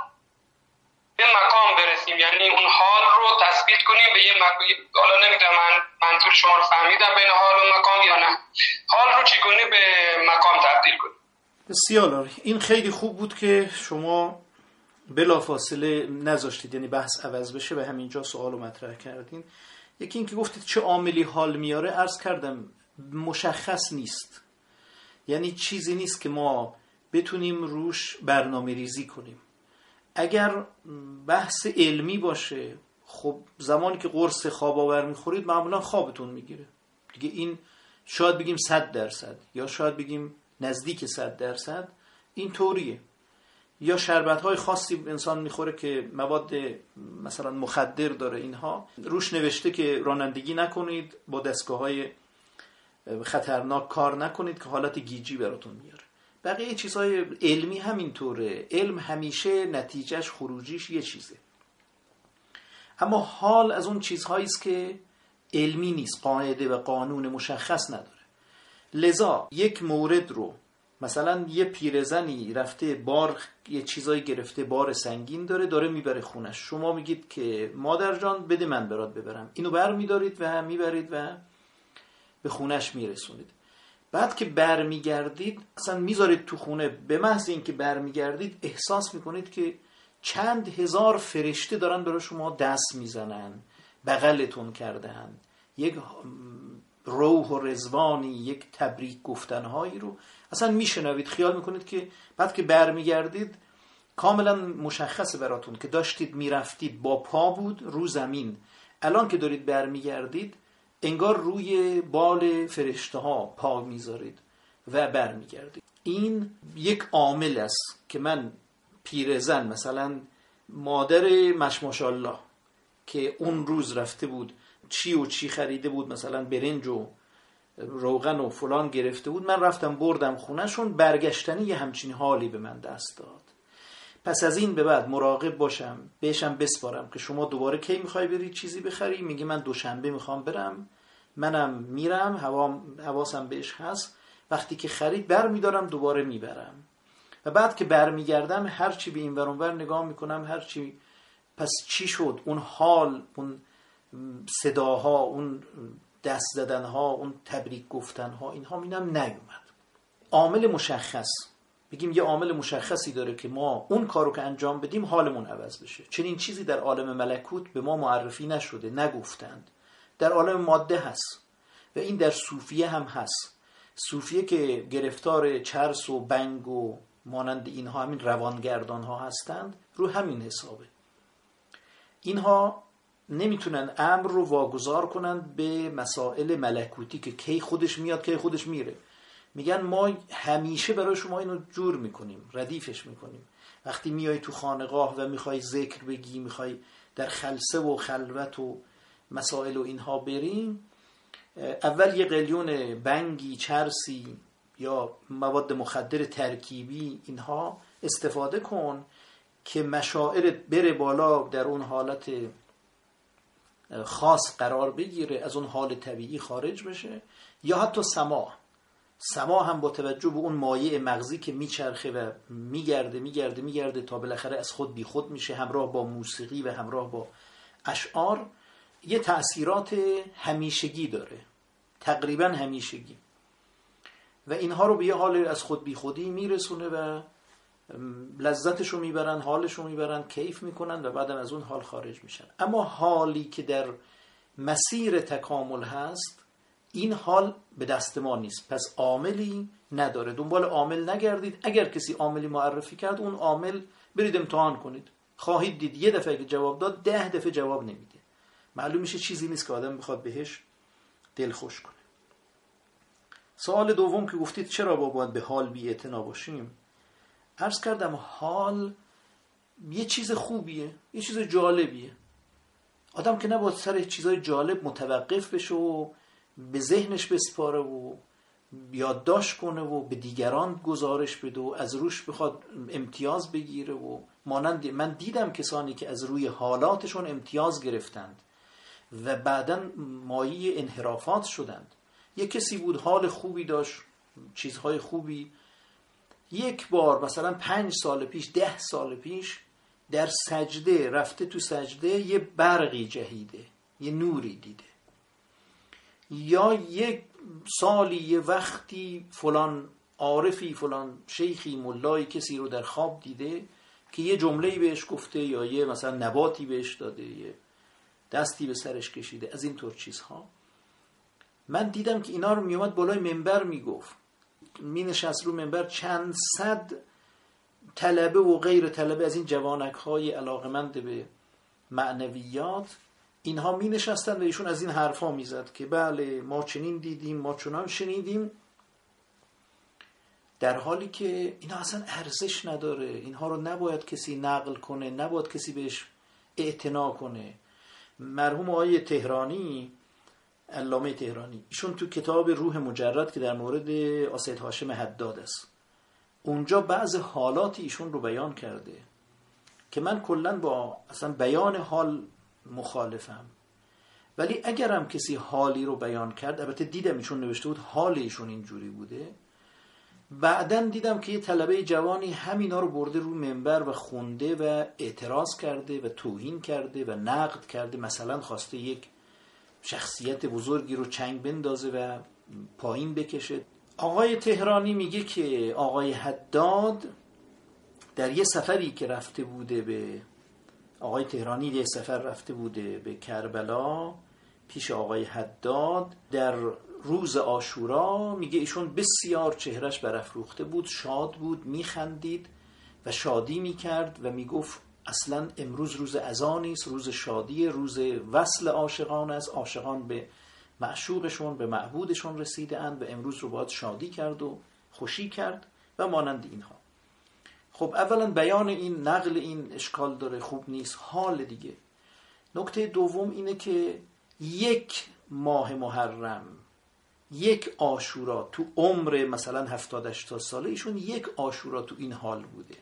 به مقام برسیم یعنی اون حال رو تثبیت کنیم به یه مقام حالا نمی‌دونم من منظور شما رو فهمیدم بین حال و مقام یا نه. حال رو چگونه به مقام تبدیل کنیم؟ بسیار این خیلی خوب بود که شما بلا فاصله نذاشتید یعنی بحث عوض بشه و همینجا سوال رو مطرح کردین. یکی اینکه گفتید چه عاملی حال میاره عرض کردم مشخص نیست. یعنی چیزی نیست که ما بتونیم روش برنامه ریزی کنیم. اگر بحث علمی باشه خب زمانی که قرص خواب آور می‌خورید معمولا خوابتون می‌گیره. دیگه این شاید بگیم صد درصد یا شاید بگیم نزدیک صد درصد این طوریه. یا شربت های خاصی انسان می‌خوره که مواد مثلا مخدر داره اینها روش نوشته که رانندگی نکنید با دستگاه های خطرناک کار نکنید که حالت گیجی براتون بقیه چیزهای علمی همینطوره. علم همیشه نتیجهش خروجیش یه چیزه. اما حال از اون چیزهایی است که علمی نیست قاعده و قانون مشخص نداره. لذا یک مورد رو مثلا یه پیرزنی رفته بار یه چیزایی گرفته بار سنگین داره داره می‌بره خونش. شما میگید که مادر جان بده من برات ببرم. اینو بر میدارید و می‌برید و به خونش میرسونید. بعد که برمیگردید اصلا می‌ذارید تو خونه به محض اینکه برمیگردید احساس می‌کنید که چند هزار فرشته دارن برای شما دست می‌زنن بغلتون کردن یک روح و رزوانی یک تبریک گفتنهایی رو اصلا میشنوید. خیال می‌کنید که بعد که برمیگردید کاملا مشخصه براتون که داشتید می‌رفتید با پا بود رو زمین. الان که دارید برمیگردید انگار روی بال فرشته ها پا می‌ذارید و برمیگردید. این یک عامل است که من پیرزن مثلا مادر مشماشالله که اون روز رفته بود چی و چی خریده بود مثلا برنج و روغن و فلان گرفته بود. من رفتم بردم خونهشون برگشتنی یه همچین حالی به من دست داد. پس از این به بعد مراقب باشم بهشم بسپارم که شما دوباره کی می‌خوای بری چیزی بخری؟ میگه من دوشنبه می‌خوام برم. منم میرم حواسم بهش هست. وقتی که خرید بر میدارم دوباره می‌برم. و بعد که برمیگردم هرچی به این ورانور نگاه می‌کنم هرچی پس چی شد؟ اون حال اون صداها اون دست زدنها اون تبریک گفتنها اینها مینم نیومد. عامل مشخص. بگیم یه عامل مشخصی داره که ما اون کارو که انجام بدیم حالمون عوض بشه. چنین چیزی در عالم ملکوت به ما معرفی نشده نگفتند. در عالم ماده هست و این در صوفیه هم هست. صوفیه که گرفتار چرس و بنگ و مانند اینها همین روانگردان ها هستند رو همین حسابه. اینها نمی‌تونن امر رو واگذار کنند به مسائل ملکوتی که کی خودش میاد کی خودش میره. میگن ما همیشه برای شما اینو جور می‌کنیم ردیفش می‌کنیم. وقتی میای تو خانقاه و می‌خوای ذکر بگی می‌خوای در خلصه و خلوت و مسائل و اینها بریم اول یه قلیون بنگی چرسی یا مواد مخدر ترکیبی اینها استفاده کن که مشاعر بره بالا در اون حالت خاص قرار بگیره از اون حال طبیعی خارج بشه یا حتی سما سما هم با توجه به اون مایع مغزی که میچرخه و میگرده میگرده میگرده تا بالاخره از خود بی خود میشه همراه با موسیقی و همراه با اشعار یه تأثیرات همیشگی داره. تقریبا همیشگی. و اینها رو به یه حال از خود بی خودی میرسونه و لذتش می‌برن حالش می‌برن کیف می‌کنن و بعدم از اون حال خارج میشن. اما حالی که در مسیر تکامل هست این حال به دست ما نیست. پس عاملی نداره. دنبال عامل نگردید. اگر کسی عاملی معرفی کرد اون عامل برید امتحان کنید. خواهید دید. یه دفعه که جواب داد ده دفعه جواب نمیده. معلوم میشه چیزی نیست که آدم بخواد بهش دل خوش کنه. سوال دوم که گفتید چرا با باید به حال بی باشیم؟ عرض کردم حال یه چیز خوبیه یه چیز جالبیه. آدم که نباید سر چیزای جالب متوقف بشه و به ذهنش بسپاره و یادداشت کنه و به دیگران گزارش بده و از روش بخواد امتیاز بگیره و مانند من دیدم کسانی که از روی حالاتشون امتیاز گرفتند و بعدا مایی انحرافات شدند. یه کسی بود حال خوبی داشت چیزهای خوبی. یک بار مثلا پنج سال پیش ده سال پیش در سجده رفته تو سجده یه برقی جهیده یه نوری دیده. یا یک سالی یه وقتی فلان عارفی فلان شیخی ملای کسی رو در خواب دیده که یه جمله بهش گفته یا یه مثلا نباتی بهش داده یه دستی به سرش کشیده از این طور چیزها. من دیدم که اینا رو میومد بالای منبر می‌گفت. می نشست رو منبر چند صد طلبه و غیر طلبه از این جوانک های علاقمند به معنویات. اینها می نشستن و ایشون از این حرفا می‌زد که بله ما چنین دیدیم ما چنان شنیدیم. در حالی که اینا اصلا ارزش نداره. اینها رو نباید کسی نقل کنه نباید کسی بهش اعتنا کنه. مرحوم آقای تهرانی علامه تهرانی ایشون تو کتاب روح مجرد که در مورد آسید هاشم حداد است. اونجا بعض حالات ایشون رو بیان کرده که من کلا با اصلا بیان حال مخالفم. ولی اگرم کسی حالی رو بیان کرد البته دیدم ایشون نوشته بود حال ایشون اینجوری بوده. بعدا دیدم که یه طلبه جوانی همینا رو برده رو منبر و خونده و اعتراض کرده و توهین کرده و نقد کرده. مثلا خواسته یک شخصیت بزرگی رو چنگ بندازه و پایین بکشه. آقای تهرانی میگه که آقای حداد در یه سفری که رفته بوده به آقای تهرانی یه سفر رفته بوده به کربلا پیش آقای حداد. در روز آشورا میگه ایشون بسیار چهرش برافروخته بود شاد بود میخندید و شادی می‌کرد و می‌گفت اصلا امروز روز ازانی است روز شادی روز وصل عاشقان است. عاشقان به معشوقشون به معبودشون رسیده اند و امروز رو باید شادی کرد و خوشی کرد و مانند اینها. خب اولا بیان این نقل این اشکال داره خوب نیست حال دیگه. نکته دوم اینه که یک ماه محرم یک آشورا تو عمر مثلا 70 80 ساله ایشون یک آشورا تو این حال بوده.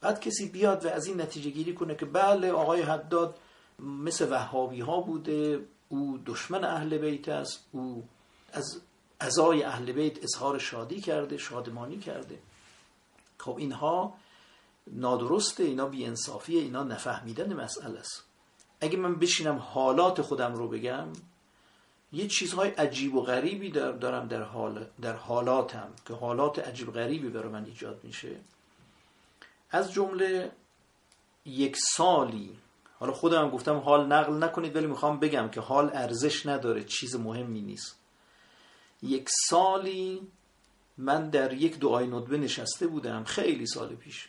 بعد کسی بیاد و از این نتیجه گیری کنه که بله آقای حداد مثل وهابی ها بوده او دشمن اهل بیت است او از ازای اهل بیت اظهار شادی کرده شادمانی کرده. خب اینها نادرسته اینا بیانصافیه اینا نفهمیدن مسئله است. اگه من بشینم حالات خودم رو بگم یه چیزهای عجیب و غریبی دارم در, حال در حالاتم که حالات عجیب و غریبی برای من ایجاد میشه. از جمله یک سالی حالا خودم گفتم حال نقل نکنید ولی می‌خوام بگم که حال ارزش نداره چیز مهمی نیست. یک سالی من در یک دعای ندبه نشسته بودم خیلی سال پیش.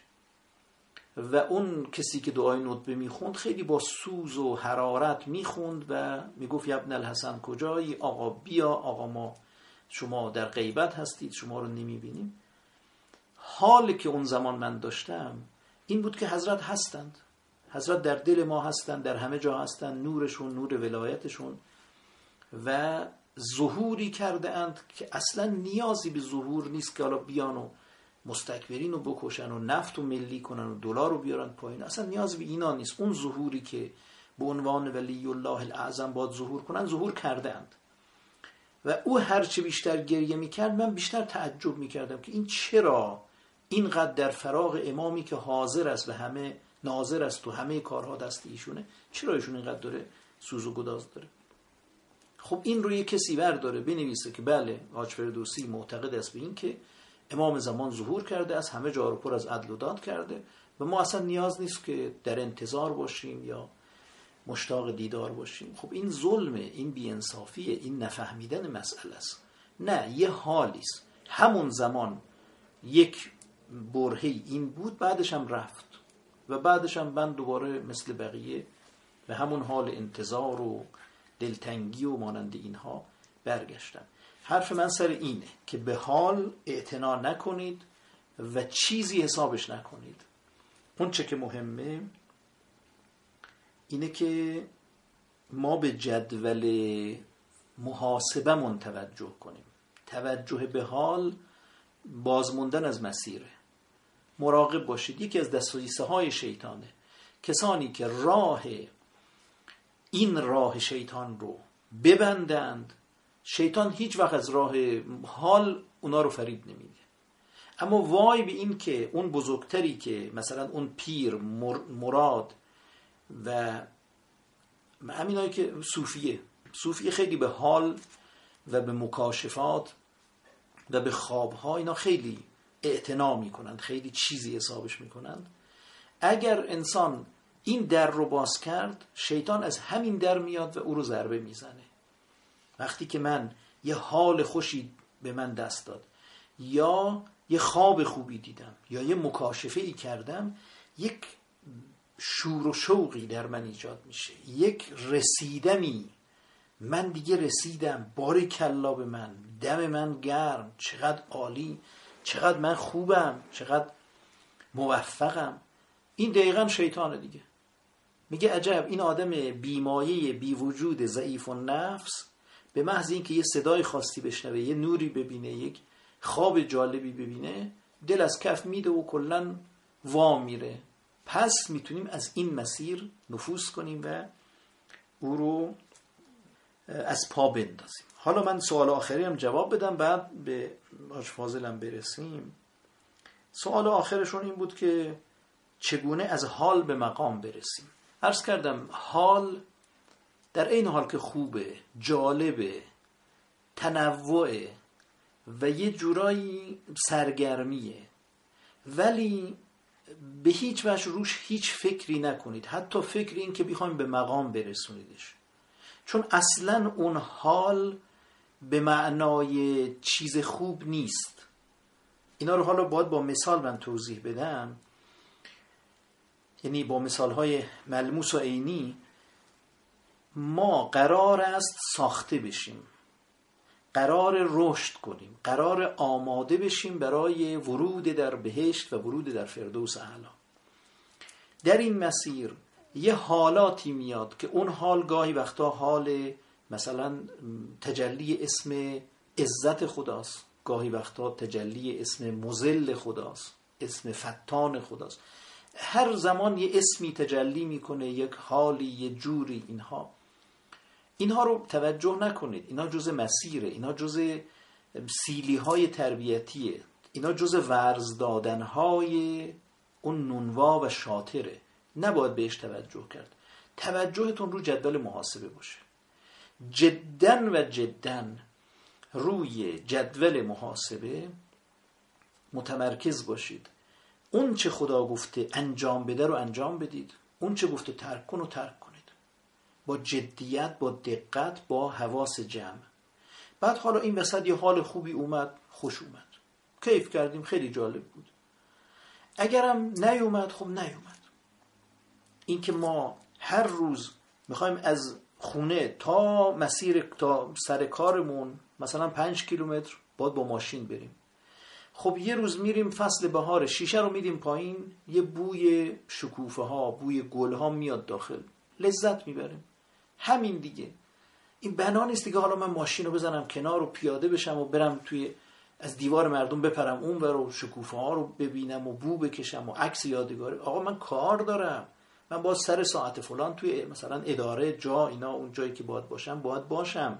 و اون کسی که دعای ندبه می‌خوند خیلی با سوز و حرارت می‌خوند و می‌گفت یبن الحسن کجایی؟ آقا بیا آقا ما شما در غیبت هستید شما رو نمی‌بینیم. حالی که اون زمان من داشتم این بود که حضرت هستند. حضرت در دل ما هستند در همه جا هستند نورشون نور ولایتشون. و ظهوری کرده اند که اصلا نیازی به ظهور نیست که حالا بیان و مستکبرین رو بکشن و نفت و ملی کنن و دلار رو بیارن پایین. اصلا نیاز به اینا نیست. اون ظهوری که به عنوان ولی الله الاعظم باید ظهور کنن ظهور کرده اند و او هرچه بیشتر گریه می‌کرد من بیشتر تعجب می‌کردم که این چرا اینقدر در فراغ امامی که حاضر است و همه ناظر است و همه کارها دست ایشونه چرا ایشون اینقدر داره سوز و گداز داره؟ خب این رو یه کسی داره بنویسه که بله حاج فردوسی معتقد است به این که امام زمان ظهور کرده از همه جا رو پر از عدل و داد کرده و ما اصلا نیاز نیست که در انتظار باشیم یا مشتاق دیدار باشیم. خب این ظلمه این بیانصافیه این نفهمیدن مسئله است. نه یه حالی است. همون زمان یک برهی این بود بعدش هم رفت و بعدش هم من دوباره مثل بقیه به همون حال انتظار و دلتنگی و مانند اینها برگشتم حرف من سر اینه که به حال اعتنا نکنید و چیزی حسابش نکنید. اون چه که مهمه اینه که ما به جدول محاسبه توجه کنیم. توجه به حال بازموندن از مسیره مراقب باشید. یکی از دستویسه های شیطانه. کسانی که راه این راه شیطان رو ببندند. شیطان هیچ وقت از راه حال اونا رو فرید نمیده. اما وای به این که اون بزرگتری که مثلا اون پیر مراد و همینایی که صوفیه. صوفیه خیلی به حال و به مکاشفات و به خوابها اینا خیلی اعتنا می‌کنند خیلی چیزی حسابش می‌کنند. اگر انسان این در رو باز کرد شیطان از همین در میاد و او رو ضربه می‌زنه. وقتی که من یه حال خوشی به من دست داد یا یه خواب خوبی دیدم یا یه مکاشفه ای کردم یک شور و شوقی در من ایجاد میشه. یک رسیدمی من دیگه رسیدم. بار کلا به من. دم من گرم. چقدر عالی. چقدر من خوبم. چقدر موفقم. این دقیقا شیطانه دیگه. میگه عجب این آدم بیمایه بی وجود ضعیف و نفس به محض اینکه یه صدای خاصی بشنوه یه نوری ببینه یک خواب جالبی ببینه دل از کف میده و کلا وا میره. پس می‌تونیم از این مسیر نفوذ کنیم و او رو از پا بندازیم. حالا من سوال آخری هم جواب بدم بعد به حاج فاضلم برسیم. سوال آخرشون این بود که چگونه از حال به مقام برسیم؟ عرض کردم حال در این حال که خوبه جالبه تنوع و یه جورایی سرگرمیه. ولی به هیچ وجه روش هیچ فکری نکنید. حتی فکر این که بخوایم به مقام برسونیدش. چون اصلا اون حال به معنای چیز خوب نیست. اینا رو حالا باید با مثال من توضیح بدم. یعنی با مثال های ملموس و عینی ما قرار است ساخته بشیم. قرار رشد کنیم. قرار آماده بشیم برای ورود در بهشت و ورود در فردوس اعلا در این مسیر یه حالاتی میاد که اون حال گاهی وقتا حال مثلا تجلی اسم عزت خداست. گاهی وقتا تجلی اسم مزل خداست. اسم فتان خداست. هر زمان یه اسمی تجلی می‌کنه یک حالی یه جوری اینها. اینها رو توجه نکنید. اینا جز مسیره اینا جز سیلی های تربیتیه. اینا جز ورز دادن های اون نونوا و شاطره. نباید بهش توجه کرد. توجهتون رو جدول محاسبه باشه. جدا و جدا روی جدول محاسبه متمرکز باشید. اون چه خدا گفته انجام بده رو انجام بدید. اون چه گفته ترک کن و ترک کنید. با جدیت با دقت با حواس جمع. بعد حالا این وسط یه حال خوبی اومد خوش اومد. کیف کردیم خیلی جالب بود. اگرم نیومد خب نیومد. اینکه ما هر روز می‌خوایم از خونه تا مسیر تا سر کارمون مثلا پنج کیلومتر باید با ماشین بریم. خب یه روز میریم فصل بهار شیشه رو میدیم پایین یه بوی شکوفه ها بوی گل ها میاد داخل. لذت می‌بریم. همین دیگه. این بنا نیست دیگه. حالا من ماشین رو بزنم کنار و پیاده بشم و برم توی از دیوار مردم بپرم اون و شکوفه ها رو ببینم و بو بکشم و عکس یادگاری. آقا من کار دارم. من باید سر ساعت فلان توی مثلا اداره جا اینا اون جایی که باید باشم باید باشم.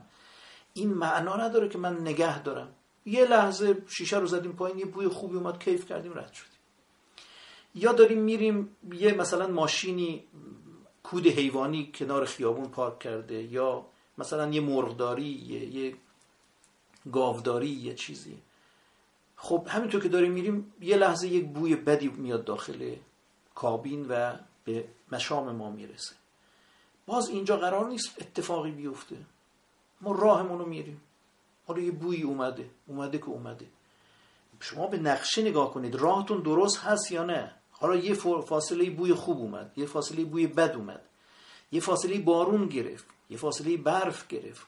این معنا نداره که من نگه دارم. یه لحظه شیشه رو زدیم پایین یه بوی خوبی اومد کیف کردیم رد شدیم. یا داریم میریم یه مثلا ماشینی کود حیوانی کنار خیابون پارک کرده یا مثلا یه مرغداری یه, یه گاوداری یه چیزی. خب همینطور که داریم میریم یه لحظه یک بوی بدی میاد داخل کابین و به مشام ما می‌رسه. باز اینجا قرار نیست اتفاقی بیفته. ما راهمون رو میریم. حالا یه بویی اومده اومده که اومده. شما به نقشه نگاه کنید راهتون درست هست یا نه؟ حالا یه فاصله بوی خوب اومد یه فاصله بوی بد اومد یه فاصله بارون گرفت یه فاصله برف گرفت.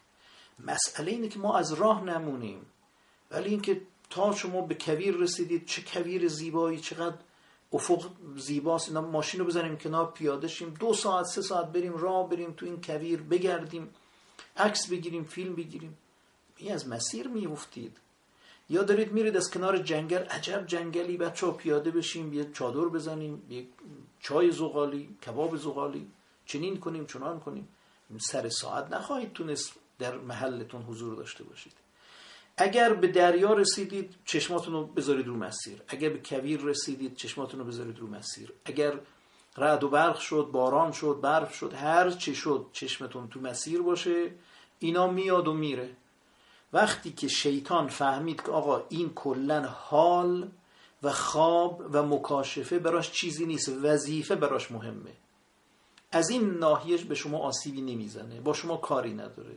مسئله اینه که ما از راه نمونیم. ولی اینکه تا شما به کویر رسیدید چه کویر زیبایی چقدر افق زیباست. اینا ماشین رو بزنیم کنار پیاده شیم دو ساعت سه ساعت بریم راه بریم تو این کویر بگردیم عکس بگیریم فیلم بگیریم. می از مسیر میفتید یا دارید میرید از کنار جنگل عجب جنگلی بچه ها پیاده بشیم یه چادر بزنیم یه چای زغالی کباب زغالی چنین کنیم چنان کنیم. سر ساعت نخواهید تونست در محلتون حضور داشته باشید. اگر به دریا رسیدید چشماتون رو بذارید رو مسیر. اگر به کویر رسیدید چشماتون رو بذارید رو مسیر. اگر رعد و برق شد باران شد برف شد هر چی شد چشمتون تو مسیر باشه اینا میاد و میره. وقتی که شیطان فهمید که آقا این کلا حال و خواب و مکاشفه براش چیزی نیست وظیفه براش مهمه. از این ناحیهش به شما آسیبی نمی‌زنه با شما کاری نداره.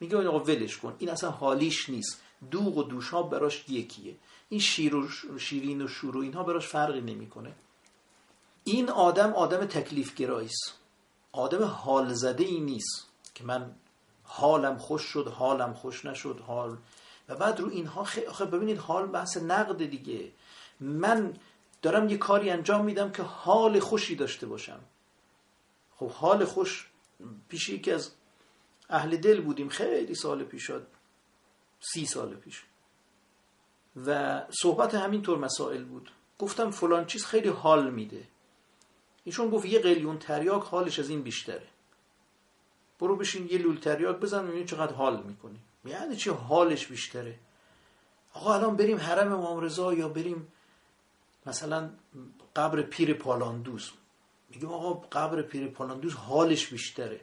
میگه آقا ولش کن این اصلا حالیش نیست. دوغ و دوشاب براش یکیه. این شیر و شیرین و شور و اینها براش فرقی نمی‌کنه. این آدم آدم تکلیف گرایی آدم حال زده ای نیست که من حالم خوش شد حالم خوش نشد حال. و بعد رو اینها خیلی ببینید حال بحث نقد دیگه. من دارم یه کاری انجام میدم که حال خوشی داشته باشم. خب حال خوش پیش یکی از اهل دل بودیم خیلی سال پیش شد سی سال پیش. و صحبت همینطور مسائل بود. گفتم فلان چیز خیلی حال میده. ایشون گفت یه قلیون تریاک حالش از این بیشتره. برو بشین یه لولتریاک بزن ببین چقدر حال می‌کنی. یعنی چی؟ حالش بیشتره. آقا الان بریم حرم امام رضا یا بریم مثلا قبر پیر پالاندوز. میگم آقا قبر پیر پالاندوز حالش بیشتره.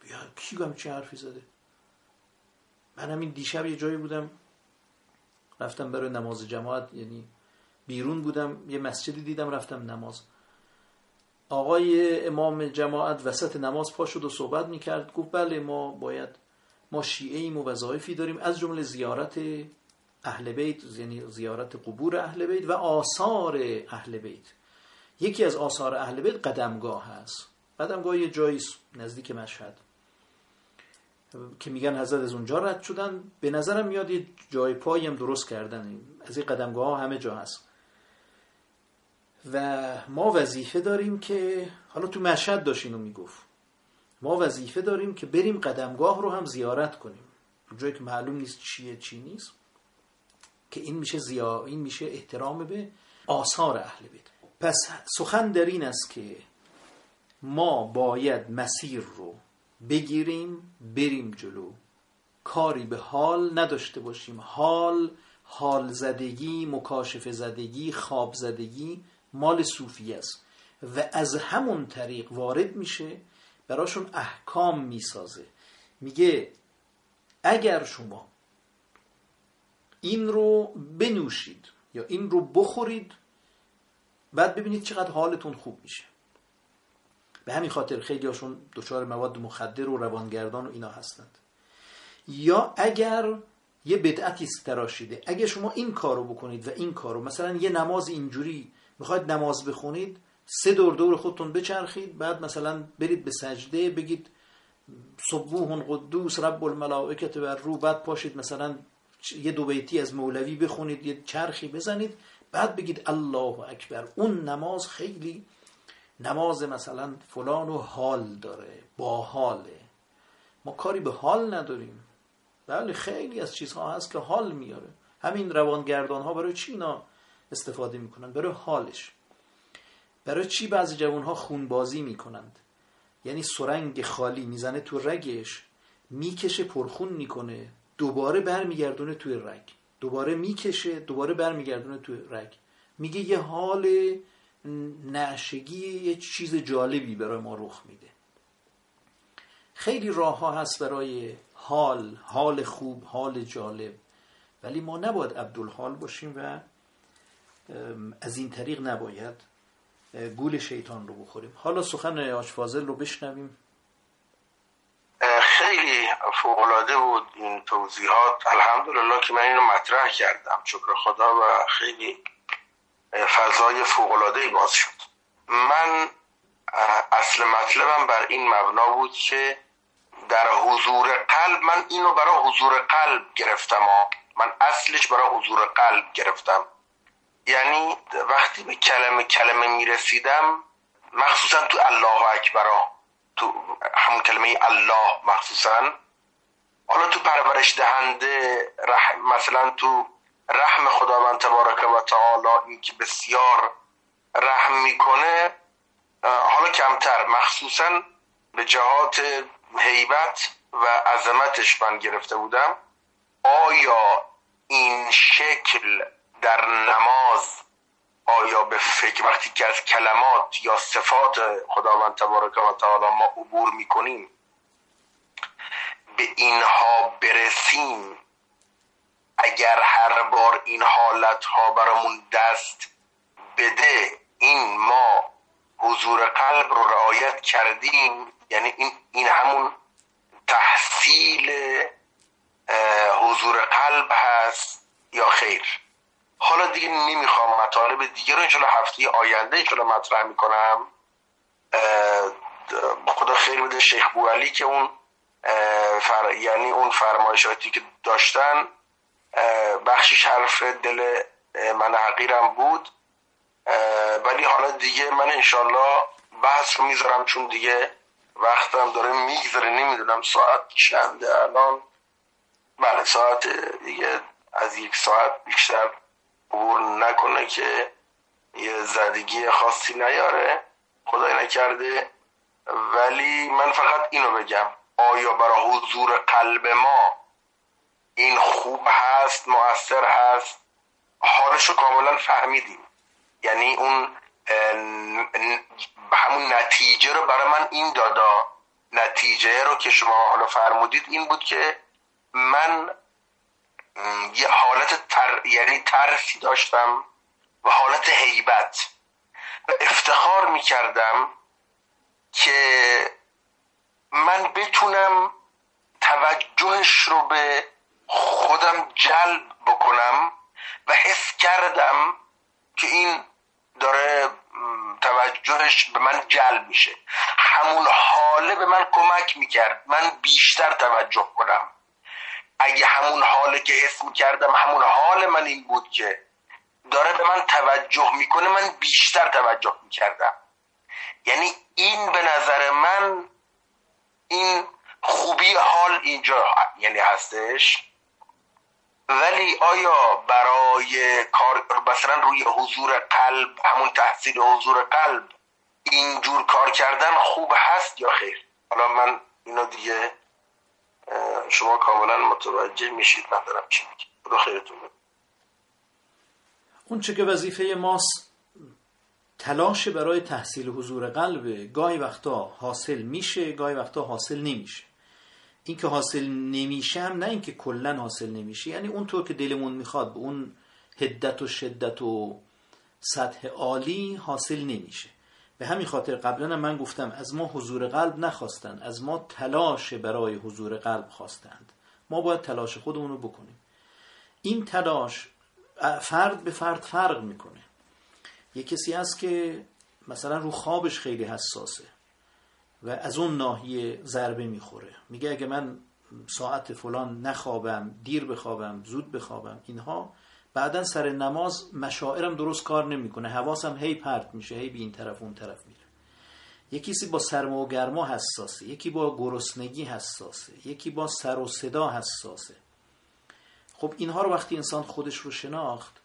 بیا کی گم چه حرفی زده؟ من همین دیشب یه جایی بودم رفتم برای نماز جماعت یعنی بیرون بودم یه مسجدی دیدم رفتم نماز. آقای امام جماعت وسط نماز پا شد و صحبت می‌کرد. گفت بله ما باید ما شیعه ایم و وظایفی داریم از جمله زیارت اهل بیت یعنی زیارت قبور اهل بیت و آثار اهل بیت. یکی از آثار اهل بیت قدمگاه هست. قدمگاه یه جایی نزدیک مشهد. که میگن حضرت از اونجا رد شدن. به نظرم میاد یه جای پایی هم درست کردن. از این قدمگاه ها همه جا هست. و ما وظیفه داریم که حالا تو مشهد داشت اینو می‌گفت. ما وظیفه داریم که بریم قدمگاه رو هم زیارت کنیم. جایی که معلوم نیست چیه چی نیست. که این میشه زیا این میشه احترام به آثار اهل بیت. پس سخن در این است که ما باید مسیر رو بگیریم بریم جلو. کاری به حال نداشته باشیم. حال حال زدگی مکاشف زدگی خواب زدگی مال صوفی است و از همون طریق وارد میشه براشون احکام می‌سازه. میگه اگر شما این رو بنوشید یا این رو بخورید بعد ببینید چقدر حالتون خوب میشه. به همین خاطر خیلی هاشون دچار مواد مخدر و روانگردان و اینا هستند. یا اگر یه بدعتی تراشیده اگر شما این کارو بکنید و این کارو مثلا یه نماز اینجوری می‌خواید نماز بخونید سه دور دور خودتون بچرخید بعد مثلا برید به سجده بگید صبوح قدوس رب الملائکت و رو بعد پاشید مثلا یه دو بیتی از مولوی بخونید یه چرخی بزنید بعد بگید الله اکبر. اون نماز خیلی نماز مثلا فلان و حال داره با حاله. ما کاری به حال نداریم. بله خیلی از چیزها هست که حال میاره. همین روانگردان ها برای چی استفاده می‌کنن برای حالش. برای چی بعضی جوان ها خونبازی می‌کنند؟ یعنی سرنگ خالی می‌زنه تو رگش می‌کشه پرخون می‌کنه دوباره برمیگردونه توی رگ. دوباره می‌کشه دوباره برمیگردونه توی رگ. میگه یه حال نعشگی یه چیز جالبی برای ما رخ میده. خیلی راه ها هست برای حال حال خوب حال جالب. ولی ما نباید عبدالحال باشیم و از این طریق نباید گول شیطان رو بخوریم. حالا سخن آشفازل رو بشنویم. خیلی فوقلاده بود این توضیحات. الحمدلله که من اینو مطرح کردم. شکر خدا و خیلی فضای فوقلاده باز شد. من اصل مطلبم بر این مبنا بود که در حضور قلب من اینو برای حضور قلب گرفتم. من اصلش برای حضور قلب گرفتم. یعنی وقتی به کلمه کلمه می‌رسیدم مخصوصا تو الله اکبرا تو همون کلمه الله مخصوصا. حالا تو پرورش دهنده رحم مثلا تو رحم خداوند تبارک و تعالی این که بسیار رحم می‌کنه حالا کمتر مخصوصا به جهات هیبت و عظمتش من گرفته بودم. آیا این شکل در نماز آیا به فکر وقتی که از کلمات یا صفات خداوند تبارک و تعالی ما عبور می‌کنیم به اینها برسیم اگر هر بار این حالت ها برامون دست بده این ما حضور قلب رو رعایت کردیم یعنی این, این همون تحصیل حضور قلب هست یا خیر؟ حالا دیگه نمی‌خوام مطالب دیگه رو انشالله هفته آینده انشالله مطرح می‌کنم. خدا خیر بده شیخ بوالی که اون فر... یعنی اون فرمایشاتی که داشتن بخشیش حرف دل من حقیرم بود. ولی حالا دیگه من انشالله بحث می‌ذارم چون دیگه وقتم داره میگذره نمی‌دونم ساعت چنده الان. بله ساعت دیگه از یک ساعت بیشتر عبور نکنه که یه زدگی خاصی نیاره. خدای نکرده. ولی من فقط اینو بگم. آیا برای حضور قلب ما این خوب هست مؤثر هست؟ حالش رو کاملا فهمیدیم. یعنی اون همون نتیجه رو برای من این دادا نتیجه رو که شما حالا فرمودید این بود که من یه حالت تر... یعنی ترسی داشتم و حالت حیبت و افتخار می‌کردم که من بتونم توجهش رو به خودم جلب بکنم و حس کردم که این داره توجهش به من جلب میشه. همون حاله به من کمک می‌کرد. من بیشتر توجه کنم. اگه همون حاله که حس می‌کردم همون حال من این بود که داره به من توجه می‌کنه من بیشتر توجه می‌کردم. یعنی این به نظر من این خوبی حال اینجا یعنی هستش. ولی آیا برای کار مثلا روی حضور قلب همون تحصیل حضور قلب اینجور کار کردن خوب هست یا خیر؟ حالا من اینو دیگه شما کاملا متوجه میشید من دارم چی میگم. خدا خیرتون اون چه که وظیفه ماست تلاش برای تحصیل حضور قلب گاهی وقتا حاصل میشه گاهی وقتا حاصل نمیشه. این که حاصل نمیشه هم نه اینکه کلا حاصل نمیشه. یعنی اونطور که دلمون می‌خواد به اون هدت و شدت و سطح عالی حاصل نمیشه. به همین خاطر قبلا من گفتم از ما حضور قلب نخواستن از ما تلاش برای حضور قلب خواستند. ما باید تلاش خودمون رو بکنیم. این تلاش فرد به فرد فرق می‌کنه. یه کسی هست که مثلا رو خوابش خیلی حساسه و از اون ناحیه ضربه می‌خوره. میگه اگه من ساعت فلان نخوابم دیر بخوابم زود بخوابم اینها بعدا سر نماز مشاعرم درست کار نمی‌کنه. حواسم هی پرت میشه هی به این طرف اون طرف میره. یکی با سرما و گرما حساسه یکی با گرسنگی حساسه یکی با سر و صدا حساسه. خب اینها رو وقتی انسان خودش رو شناخت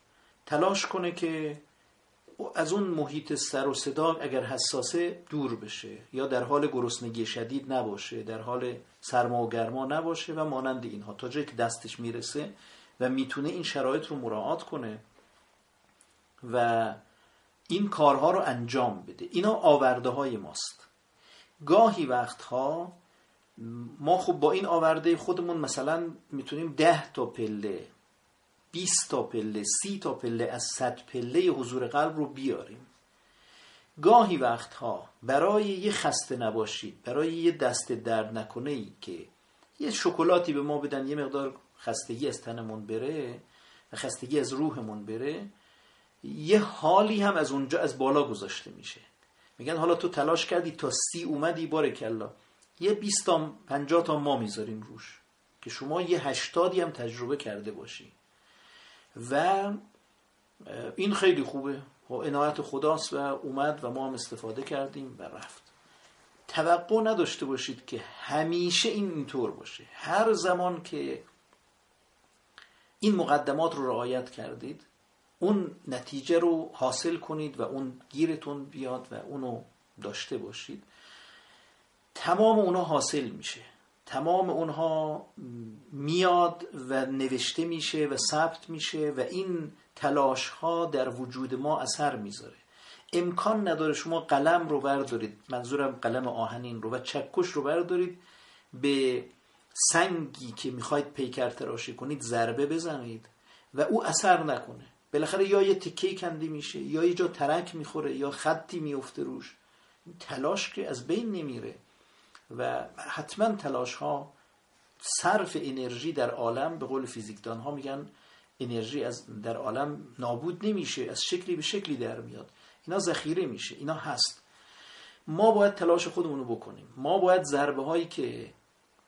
تلاش کنه که از اون محیط سر و صدا اگر حساسه دور بشه یا در حال گرسنگی شدید نباشه در حال سرما و گرما نباشه و مانند اینها. تا جایی که دستش می‌رسه و می‌تونه این شرایط رو مراعات کنه و این کارها رو انجام بده. اینا آورده های ماست. گاهی وقتها ما خب با این آورده خودمون مثلا می‌تونیم ده تا پله 20 تا پله 30 تا پله از 100 پله حضور قلب رو بیاریم. گاهی وقتها برای یه خسته نباشید برای یه دست درد نکنه ای که یه شکلاتی به ما بدن یه مقدار خستگی از تنمون بره و خستگی از روحمون بره یه حالی هم از اونجا از بالا گذاشته میشه. میگن حالا تو تلاش کردی تا سی اومدی باره کلا یه 20 تا 50 تا ما می‌ذاریم روش که شما یه هشتادی هم تجربه کرده باشی. و این خیلی خوبه. و عنایت خداست و اومد و ما هم استفاده کردیم و رفت. توقع نداشته باشید که همیشه این اینطور باشه. هر زمان که این مقدمات رو رعایت کردید اون نتیجه رو حاصل کنید و اون گیرتون بیاد و اونو داشته باشید. تمام اونا حاصل میشه. تمام اونها میاد و نوشته میشه و ثبت میشه و این تلاش ها در وجود ما اثر می‌ذاره. امکان نداره شما قلم رو بردارید. منظورم قلم آهنین رو و چکش رو بردارید به سنگی که می‌خواید پیکر تراشی کنید ضربه بزنید و او اثر نکنه. بالاخره یا یه تکه کندی میشه یا یه جا ترک می‌خوره یا خطی میفته روش. تلاش که از بین نمیره و حتما تلاش ها صرف انرژی در عالم به قول فیزیکدان ها میگن انرژی از در عالم نابود نمیشه از شکلی به شکلی در میاد. اینا ذخیره میشه اینا هست. ما باید تلاش خودمون رو بکنیم. ما باید ضربه هایی که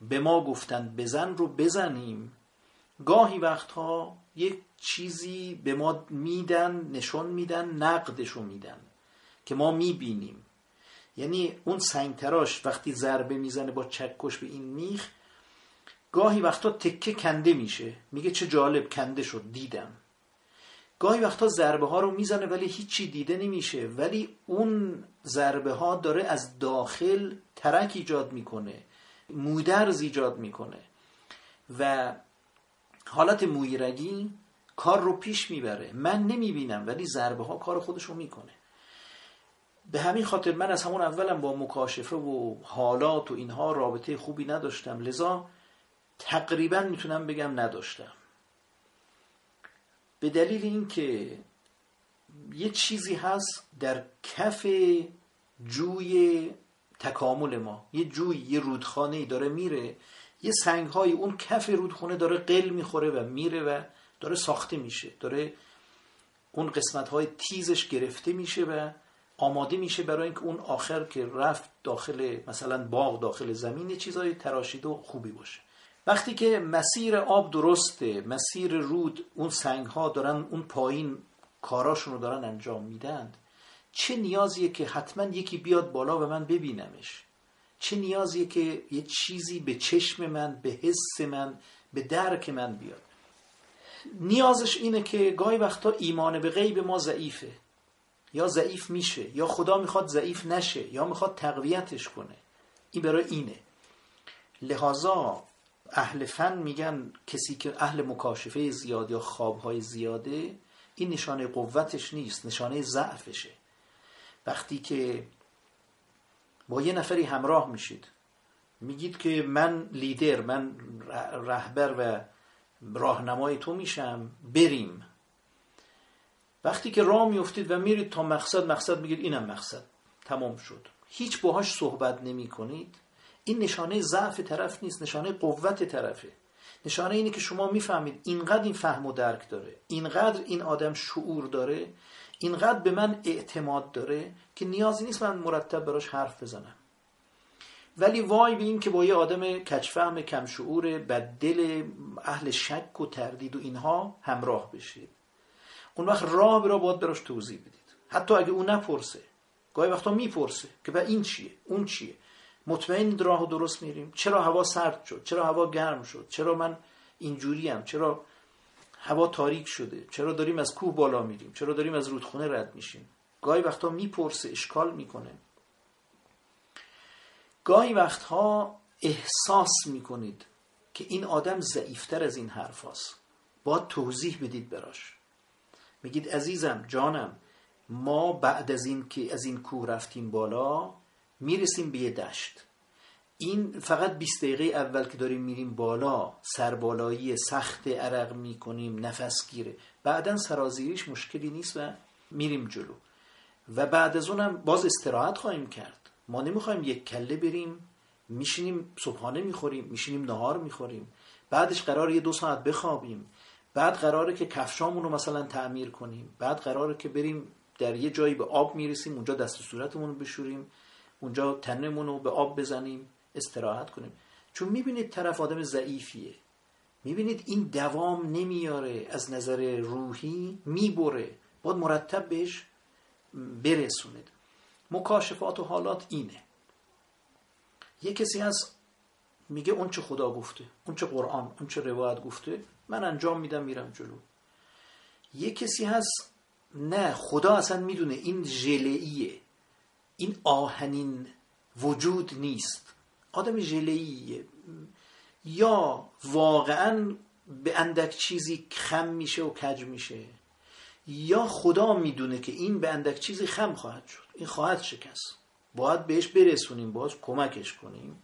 به ما گفتن بزن رو بزنیم. گاهی وقتها یک چیزی به ما میدن نشون میدن نقدشو میدن که ما می‌بینیم. یعنی اون سنگ تراش وقتی ضربه می‌زنه با چکش به این میخ گاهی وقتا تکه کنده میشه. میگه چه جالب کنده شد دیدم. گاهی وقتا ضربه ها رو می‌زنه ولی هیچی دیده نمیشه. ولی اون ضربه ها داره از داخل ترک ایجاد می‌کنه. مودرز ایجاد می‌کنه. و حالت مویرگی کار رو پیش می‌بره. من نمی‌بینم ولی ضربه ها کار خودش رو می‌کنه. به همین خاطر من از همون اولم با مکاشفه و حالات و اینها رابطه خوبی نداشتم. لذا تقریبا می‌تونم بگم نداشتم. به دلیل اینکه یه چیزی هست در کف جوی تکامل ما. یه جوی یه رودخانه داره میره. یه سنگ های اون کف رودخانه داره قل می‌خوره و میره و داره ساخته میشه. داره اون قسمت های تیزش گرفته میشه و آماده میشه برای اینکه اون آخر که رفت داخل مثلا باغ داخل زمین چیزای تراشیده و خوبی باشه. وقتی که مسیر آب درسته مسیر رود اون سنگ ها دارن اون پایین کاراشون رو دارن انجام میدند چه نیازیه که حتما یکی بیاد بالا و من ببینمش؟ چه نیازیه که یه چیزی به چشم من به حس من به درک من بیاد؟ نیازش اینه که گاهی وقتا ایمان به غیب ما ضعیفه. یا ضعیف میشه یا خدا می‌خواد ضعیف نشه یا می‌خواد تقویتش کنه. این برای اینه. لحاظا اهل فن میگن کسی که اهل مکاشفه زیاد یا خوابهای زیاده این نشانه قوتش نیست نشانه ضعفشه. وقتی که با یه نفری همراه میشید میگید که من لیدر من رهبر و راهنمای تو میشم بریم. وقتی که راه میفتید و میرید تا مقصد مقصد میگید اینم مقصد تمام شد. هیچ باهاش صحبت نمی کنید این نشانه ضعف طرف نیست نشانه قوت طرفه. نشانه اینه که شما می‌فهمید اینقدر این فهم و درک داره اینقدر این آدم شعور داره اینقدر به من اعتماد داره که نیازی نیست من مرتب براش حرف بزنم. ولی وای به این که با یه آدم کچفهم کم شعور بددل اهل شک و تردید و اینها همراه بشید. اون وقت راه را باید براش توضیح بدید. حتی اگه اون نپرسه گاهی وقتا می‌پرسه که به این چیه؟ اون چیه؟ مطمئن راه درست میریم. چرا هوا سرد شد؟ چرا هوا گرم شد؟ چرا من اینجوریم؟ چرا هوا تاریک شده. چرا داریم از کوه بالا میریم؟ چرا داریم از رودخونه رد میشیم؟ گاهی وقتا می‌پرسه اشکال می‌کنه. گاهی وقتها احساس می‌کنید که این آدم ضعیفتر از این حرف هاست. باید توضیح بدید براش. میگید عزیزم جانم ما بعد از این که از این کوه رفتیم بالا می‌رسیم به یه دشت. این فقط 20 دقیقه اول که داریم میریم بالا سربالایی سخت عرق می‌کنیم نفس گیره. بعدا سرازیریش مشکلی نیست و میریم جلو. و بعد از اونم باز استراحت خواهیم کرد. ما نمی‌خوایم یک کله بریم میشینیم صبحانه می‌خوریم میشینیم نهار می‌خوریم. بعدش قرار یه دو ساعت بخوابیم. بعد قراره که کفشامون رو مثلا تعمیر کنیم. بعد قراره که بریم در یه جایی به آب می‌رسیم اونجا دست صورتمون رو بشوریم. اونجا تنمون رو به آب بزنیم. استراحت کنیم. چون می‌بینید طرف آدم ضعیفیه. می‌بینید این دوام نمیاره از نظر روحی می‌بره. باید مرتب بهش برسونید. مکاشفات و حالات اینه. یه کسی هست میگه اون چه خدا گفته اون چه قرآن اون چه روایت گفته من انجام میدم میرم جلو. یه کسی هست نه خدا اصلا می‌دونه این ژلئیه این آهنین وجود نیست. آدم ژلئیه یا واقعا به اندک چیزی خم میشه و کج میشه یا خدا می‌دونه که این به اندک چیزی خم خواهد شد. این خواهد شکست. باید بهش برسونیم باز کمکش کنیم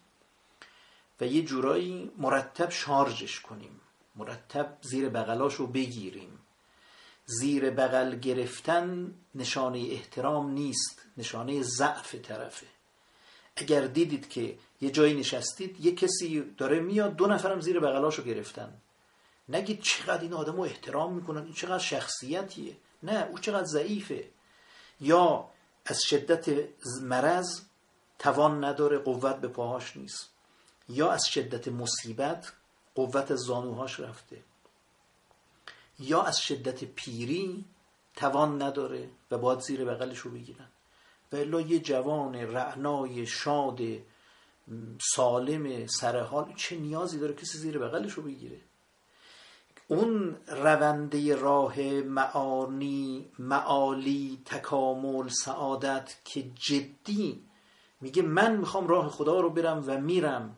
و یه جورایی مرتب شارژش کنیم. مرتب زیر بغلاش رو بگیریم. زیر بغل گرفتن نشانه احترام نیست. نشانه ضعف طرفه. اگر دیدید که یه جایی نشستید یه کسی داره میاد دو نفرم زیر بغلاشو گرفتن. نگید چقدر این آدم رو احترام می‌کنن این چقدر شخصیتیه. نه او چقدر ضعیفه. یا از شدت مرض توان نداره قوت به پاهاش نیست. یا از شدت مصیبت قوت زانوهاش رفته. یا از شدت پیری توان نداره و باید زیر بغلش رو بگیرن. و یه جوان رعنای شاد سالم سرحال چه نیازی داره کسی زیر بغلش رو بگیره؟ اون رونده راه معانی معالی تکامل سعادت که جدی میگه من می‌خوام راه خدا رو برم و میرم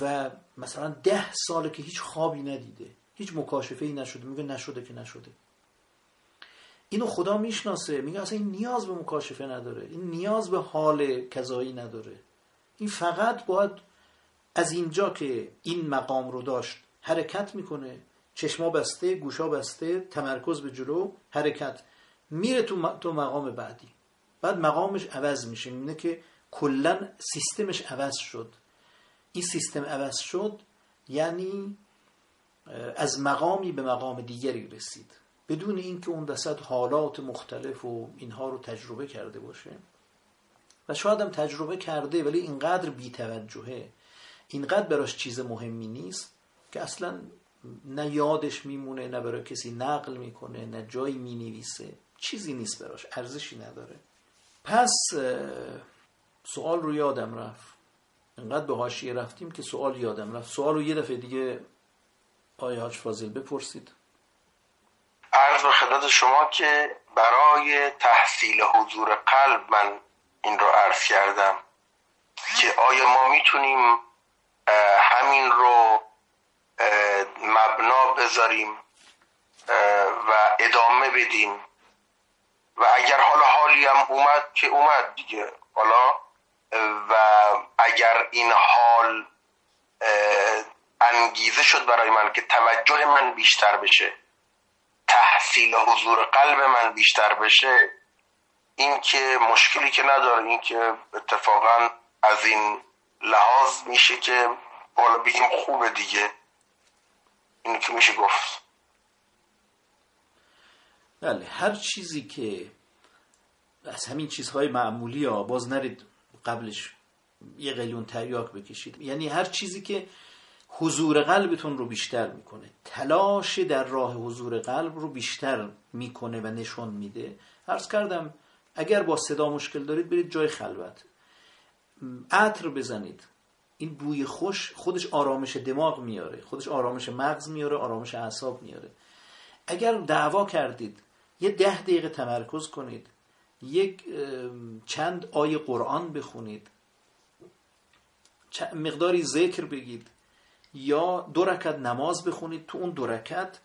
و مثلا ده ساله که هیچ خوابی ندیده هیچ مکاشفه ای نشده میگه نشده که نشده. اینو خدا می‌شناسه. میگه اصلا این نیاز به مکاشفه نداره. این نیاز به حال کذایی نداره. این فقط باید از اینجا که این مقام رو داشت حرکت می‌کنه. چشما بسته گوشا بسته تمرکز به جلو حرکت. میره تو, تو مقام بعدی. بعد مقامش عوض میشه. اینه که کلا سیستمش عوض شد. این سیستم عوض شد یعنی از مقامی به مقام دیگری رسید. بدون اینکه اون وسط حالات مختلف و اینها رو تجربه کرده باشه. و شاید هم تجربه کرده ولی اینقدر بیتوجهه اینقدر براش چیز مهمی نیست که اصلا نه یادش میمونه نه برای کسی نقل می‌کنه نه جایی می‌نویسه. چیزی نیست براش ارزشی نداره. پس سوال رو یادم رفت. انقدر به حاشیه رفتیم که سوال یادم رفت. سوال رو یه دفعه دیگه آیا حاج فاضل بپرسید. عرض به خدمت شما که برای تحصیل حضور قلب من این رو عرض کردم که آیا ما می‌تونیم همین رو مبنا بذاریم و ادامه بدیم؟ و اگر حالا حالی هم اومد که اومد دیگه حالا و اگر این حال انگیزه شد برای من که توجه من بیشتر بشه تحصیل حضور قلب من بیشتر بشه این که مشکلی که نداره این که اتفاقا از این لحاظ میشه که بالا بگیم خوبه دیگه. این که میشه گفت. بله هر چیزی که از همین چیزهای معمولی ها باز نرید قبلش یه قلیون تریاک بکشید. یعنی هر چیزی که حضور قلبتون رو بیشتر می‌کنه. تلاش در راه حضور قلب رو بیشتر می‌کنه و نشون میده. عرض کردم اگر با صدا مشکل دارید برید جای خلوت. عطر بزنید. این بوی خوش خودش آرامش دماغ میاره خودش آرامش مغز میاره آرامش اعصاب میاره. اگر دعوا کردید یه ده دقیقه تمرکز کنید یک چند آیه قرآن بخونید مقداری ذکر بگید. یا دو رکت نماز بخونید تو اون دو رکت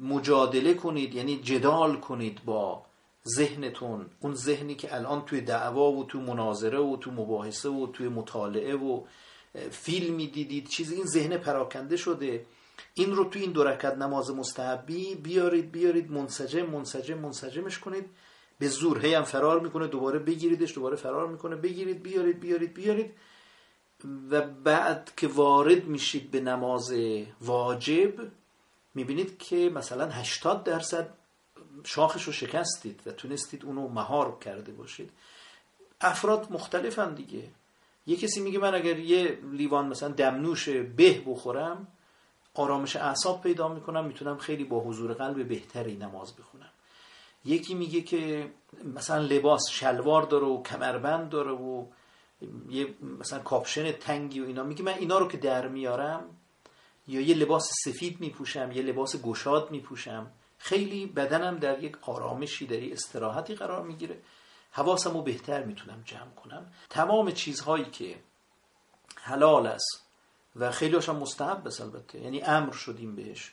مجادله کنید یعنی جدال کنید با ذهنتون. اون ذهنی که الان توی دعوا و تو مناظره و تو مباحثه و توی مطالعه و فیلمی دیدید چیزی این ذهن پراکنده شده. این رو توی این دو رکت نماز مستحبی بیارید بیارید منسجم منسجم منسجمش کنید. به زور هی هم فرار می‌کنه دوباره بگیریدش دوباره فرار می‌کنه. بگیرید بیارید بیارید بیارید. و بعد که وارد میشید به نماز واجب می‌بینید که مثلا 80 درصد شاخش رو شکستید و تونستید اونو مهار کرده باشید. افراد مختلفن دیگه. یه کسی میگه من اگر یه لیوان مثلا دمنوش به بخورم آرامش اعصاب پیدا می‌کنم می‌تونم خیلی با حضور قلب بهتری نماز بخونم. یکی میگه که مثلا لباس شلوار داره و کمربند داره و یه مثلا کاپشن تنگی و اینا. میگه من اینا رو که در میارم یا یه لباس سفید میپوشم یه لباس گشاد میپوشم خیلی بدنم در یک آرامشی در استراحتی قرار می‌گیره. حواسم رو بهتر می‌تونم جمع کنم. تمام چیزهایی که حلال است و خیلی هاشم مستحب بس البته. یعنی امر شدیم بهش.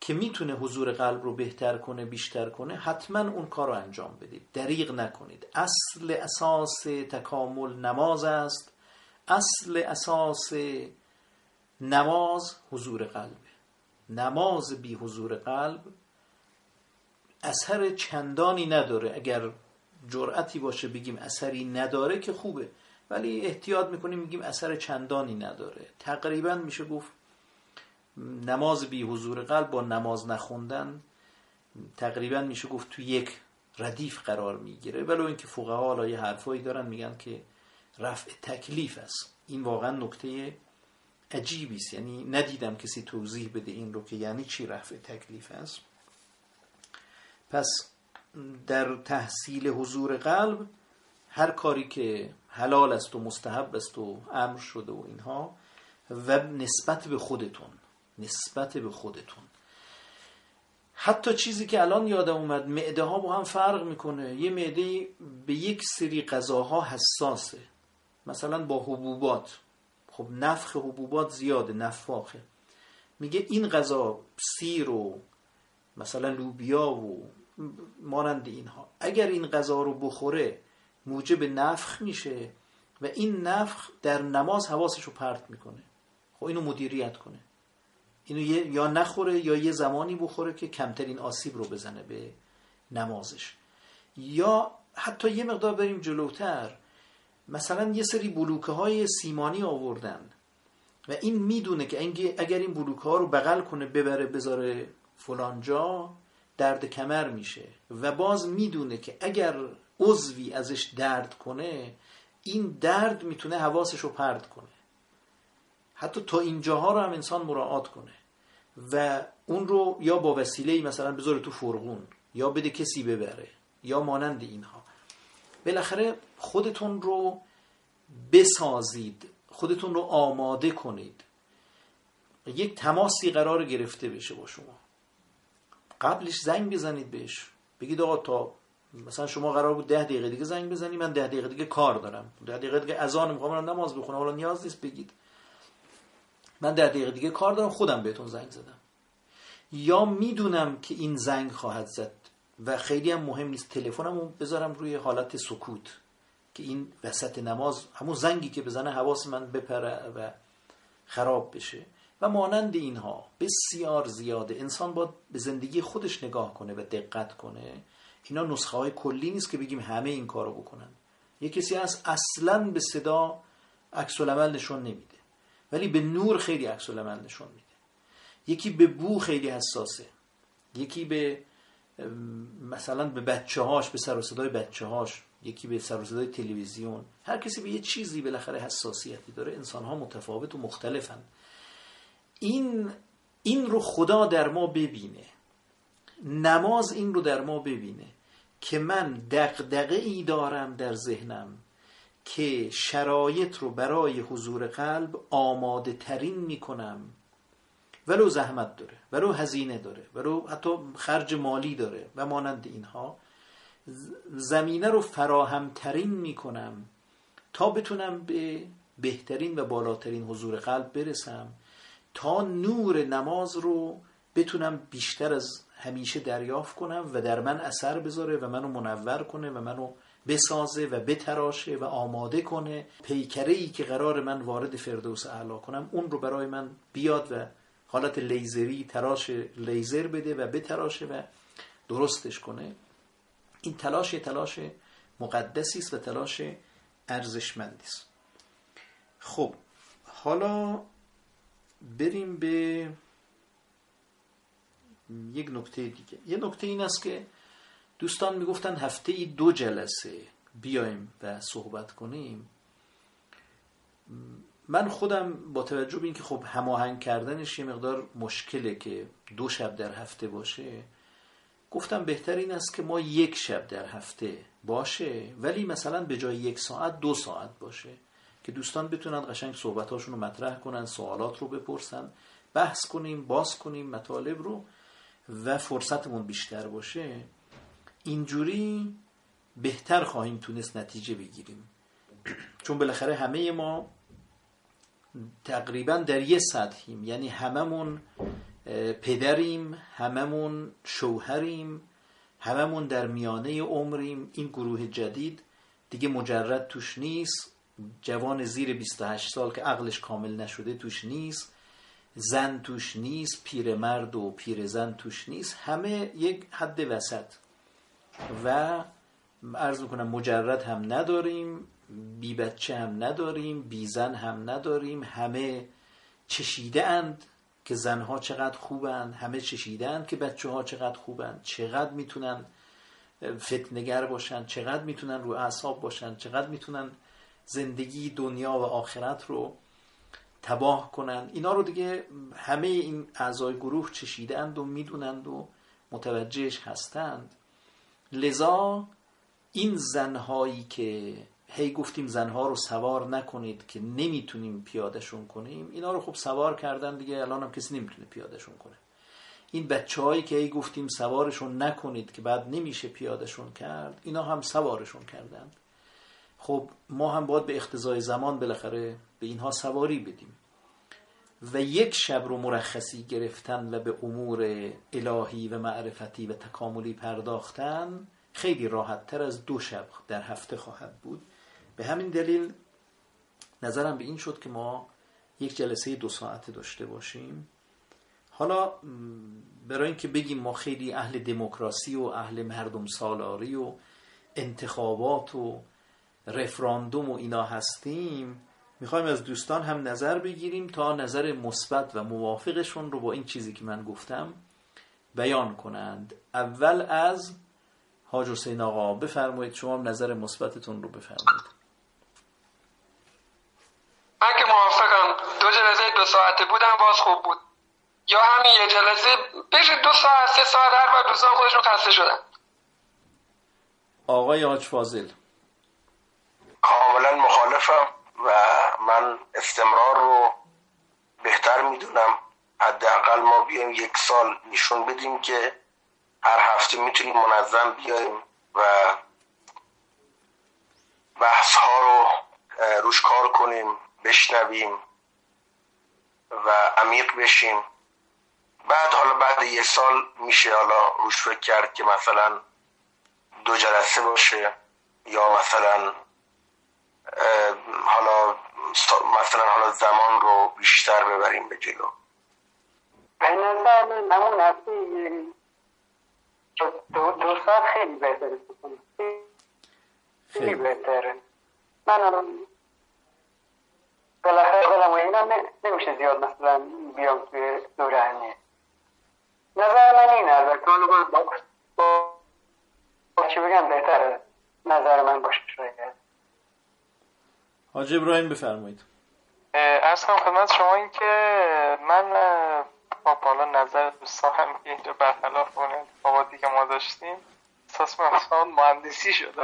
که می‌تونه حضور قلب رو بهتر کنه بیشتر کنه حتما اون کار رو انجام بدید. دریغ نکنید. اصل اساس تکامل نماز است. اصل اساس نماز حضور قلب. نماز بی حضور قلب اثر چندانی نداره. اگر جرأتی باشه بگیم اثری نداره که خوبه. ولی احتیاط می‌کنیم میگیم اثر چندانی نداره. تقریبا میشه گفت نماز بی حضور قلب با نماز نخوندن تقریبا میشه گفت تو یک ردیف قرار می‌گیره. ولو اینکه فقها حالا یه حرفایی دارن میگن که رفع تکلیف است. این واقعا نکته عجیبی است. یعنی ندیدم کسی توضیح بده این رو که یعنی چی رفع تکلیف است. پس در تحصیل حضور قلب هر کاری که حلال است و مستحب است و امر شده و اینها و نسبت به خودتون نسبت به خودتون. حتی چیزی که الان یادم اومد معده ها با هم فرق می‌کنه. یه معده به یک سری غذاها حساسه. مثلا با حبوبات. خب نفخ حبوبات زیاده نفاخه. میگه این غذا سیر و مثلا لوبیا و مانند اینها. اگر این غذا رو بخوره موجب نفخ میشه و این نفخ در نماز حواسش رو پرت می‌کنه. خب اینو مدیریت کنه. اینو یا نخوره یا یه زمانی بخوره که کمترین آسیب رو بزنه به نمازش. یا حتی یه مقدار بریم جلوتر مثلا یه سری بلوکه های سیمانی آوردن و این می‌دونه که اگر این بلوکه ها رو بغل کنه ببره بذاره فلان جا درد کمر میشه. و باز می‌دونه که اگر عضوی ازش درد کنه این درد می‌تونه حواسش رو پرد کنه. حتی تا اینجاها رو هم انسان مراعات کنه. و اون رو یا با وسیله مثلا بذاره تو فرغون یا بده کسی ببره یا مانند اینها. بالاخره خودتون رو بسازید خودتون رو آماده کنید. یک تماسی قرار گرفته بشه با شما. قبلش زنگ بزنید بهش. بگید آقا تا مثلا شما قرار بود ده دقیقه دیگه زنگ بزنی من ده دقیقه دیگه کار دارم. ده دقیقه دیگه اذان می‌خوام نماز بخونم حالا نیاز نیست بگید. من ده دقیقه دیگه کار دارم خودم بهتون زنگ زدم. یا می‌دونم که این زنگ خواهد زد و خیلی هم مهم نیست تلفنمو بذارم روی حالت سکوت که این وسط نماز همون زنگی که بزنه حواس من بپره و خراب بشه. و مانند اینها بسیار زیاده. انسان باید به زندگی خودش نگاه کنه و دقت کنه. اینا نسخه های کلی نیست که بگیم همه این کارو بکنن. یه کسی هست اصلا به صدا عکس نشون نمیده. ولی به نور خیلی عکس نشون میده. یکی به بو خیلی حساسه. یکی به مثلا به بچه هاش به سر و صدای بچه هاش یکی به سر و صدای تلویزیون. هر کسی به یه چیزی بالاخره حساسیتی داره. انسان ها متفاوت و مختلفن. این این رو خدا در ما ببینه. نماز این رو در ما ببینه که من دقدقه ای دارم در ذهنم که شرایط رو برای حضور قلب آماده ترین می کنم ولو زحمت داره ولو هزینه داره ولو حتی خرج مالی داره و مانند اینها. زمینه رو فراهم ترین می کنم تا بتونم به بهترین و بالاترین حضور قلب برسم تا نور نماز رو بتونم بیشتر از همیشه دریافت کنم و در من اثر بذاره و منو منور کنه و منو بسازه و بتراشه و آماده کنه. پیکره ای که قرار من وارد فردوس اعلا کنم اون رو برای من بیاد و حالت لیزری تراش لیزر بده و بتراشه و درستش کنه. این تلاش تلاش مقدسی است و تلاش ارزشمندی است. خب حالا بریم به یک نکته دیگه. یه نکته این است که دوستان می‌گفتن هفته ای دو جلسه بیایم و صحبت کنیم. من خودم با توجه به اینکه خب هماهنگ کردنش یه مقدار مشکله که دو شب در هفته باشه گفتم بهتر این است که ما یک شب در هفته باشه ولی مثلا به جای یک ساعت دو ساعت باشه که دوستان بتونن قشنگ صحبتاشون رو مطرح کنن سوالات رو بپرسن بحث کنیم باز کنیم مطالب رو و فرصتمون بیشتر باشه. اینجوری بهتر خواهیم تونست نتیجه بگیریم. چون بالاخره همه ما تقریبا در یه سطحیم. یعنی هممون پدریم هممون شوهریم هممون در میانه عمریم. این گروه جدید دیگه مجرد توش نیست. جوان زیر 28 سال که عقلش کامل نشده توش نیست. زن توش نیست پیرمرد و پیرزن توش نیست. همه یک حد وسط. و عرض می‌کنم مجرد هم نداریم بی بچه هم نداریم بی زن هم نداریم. همه چشیده اند که زنها چقدر خوبند همه چشیده اند که بچه ها چقدر خوبند چقدر می‌تونن فتنگر باشن چقدر می‌تونن رو اعصاب باشن چقدر می‌تونن زندگی دنیا و آخرت رو تباه کنن. اینا رو دیگه همه این اعضای گروه چشیدند و می‌دونند و متوجهش هستند. لذا این زنهایی که هی گفتیم زنها رو سوار نکنید که نمی‌تونیم پیادشون کنیم اینا رو خب سوار کردن دیگه الان هم کسی نمی‌تونه پیادشون کنه. این بچه هایی که هی گفتیم سوارشون نکنید که بعد نمیشه پیادشون کرد اینا هم سوارشون کردند خب ما هم باید به اختزای زمان بالاخره به اینها سواری بدیم. و یک شب رو مرخصی گرفتن و به امور الهی و معرفتی و تکاملی پرداختن خیلی راحت تر از دو شب در هفته خواهد بود. به همین دلیل نظرم به این شد که ما یک جلسه دو ساعته داشته باشیم. حالا برای اینکه بگیم ما خیلی اهل دموکراسی و اهل مردم سالاری و انتخابات و رفراندوم و اینا هستیم می‌خوایم از دوستان هم نظر بگیریم تا نظر مثبت و موافقشون رو با این چیزی که من گفتم بیان کنند. اول از حاج حسین آقا بفرمایید شما هم نظر مثبتتون رو بفرمایید. من که موافقم. دو جلسه دو ساعته بودم باز خوب بود. یا همین یه جلسه بشه دو ساعت سه ساعت هر بار دوستان خودشون خسته شدن. آقای حاج فاضل. کاملا مخالفم. و من استمرار رو بهتر می‌دونم. حداقل ما بیایم یک سال نشون بدیم که هر هفته می‌تونیم منظم بیایم و بحث ها رو روش کار کنیم بشنویم و عمیق بشیم. بعد حالا بعد یه سال میشه حالا روش فکر کرد که مثلا دو جلسه باشه یا مثلا حالا مثلا حالا زمان رو بیشتر ببریم به جلو. به نظر من همون هفته دو, دو ساعت خیلی بهتره خیلی بهتره. من الان بالاخره دلم و اینا نمیشه زیاد مثلا بیام توی دورهنه نظر من اینه البته حالا با, چی بگم بهتره. نظر من باشه. حاج ابراهیم بفرمایید. ارز کنم خدمت شما این که من با بالا نظر دوستان هم که اینجا برخلاف اون اتفاقاتی که ما داشتیم احساس من مهندسی شده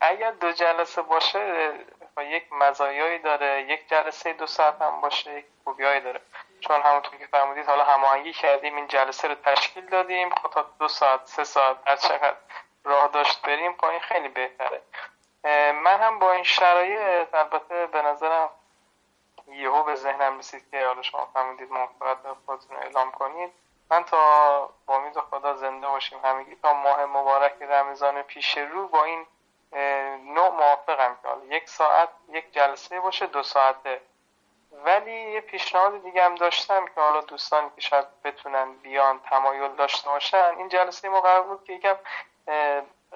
اگر دو جلسه باشه یک مزایایی داره یک جلسه دو ساعت هم باشه یک خوبیایی داره. چون همونطور که فرمودید حالا هماهنگی کردیم این جلسه رو تشکیل دادیم خب تا دو ساعت سه ساعت هر چقدر راه داشت بریم پایین خیلی بهتره. من هم با این شرایط البته به نظرم یهو به ذهنم رسید که حالا شما فهمیدید موافقت خودتون اعلام کنید. من تا با امید خدا زنده باشیم همگی. تا ماه مبارک رمضان پیش رو با این نوع موافقم که یک ساعت یک جلسه باشه دو ساعته. ولی یه پیشنهاد دیگه هم داشتم که حالا دوستانی که شاید بتونن بیان تمایل داشته باشن این جلسه ما قرار بود که یکم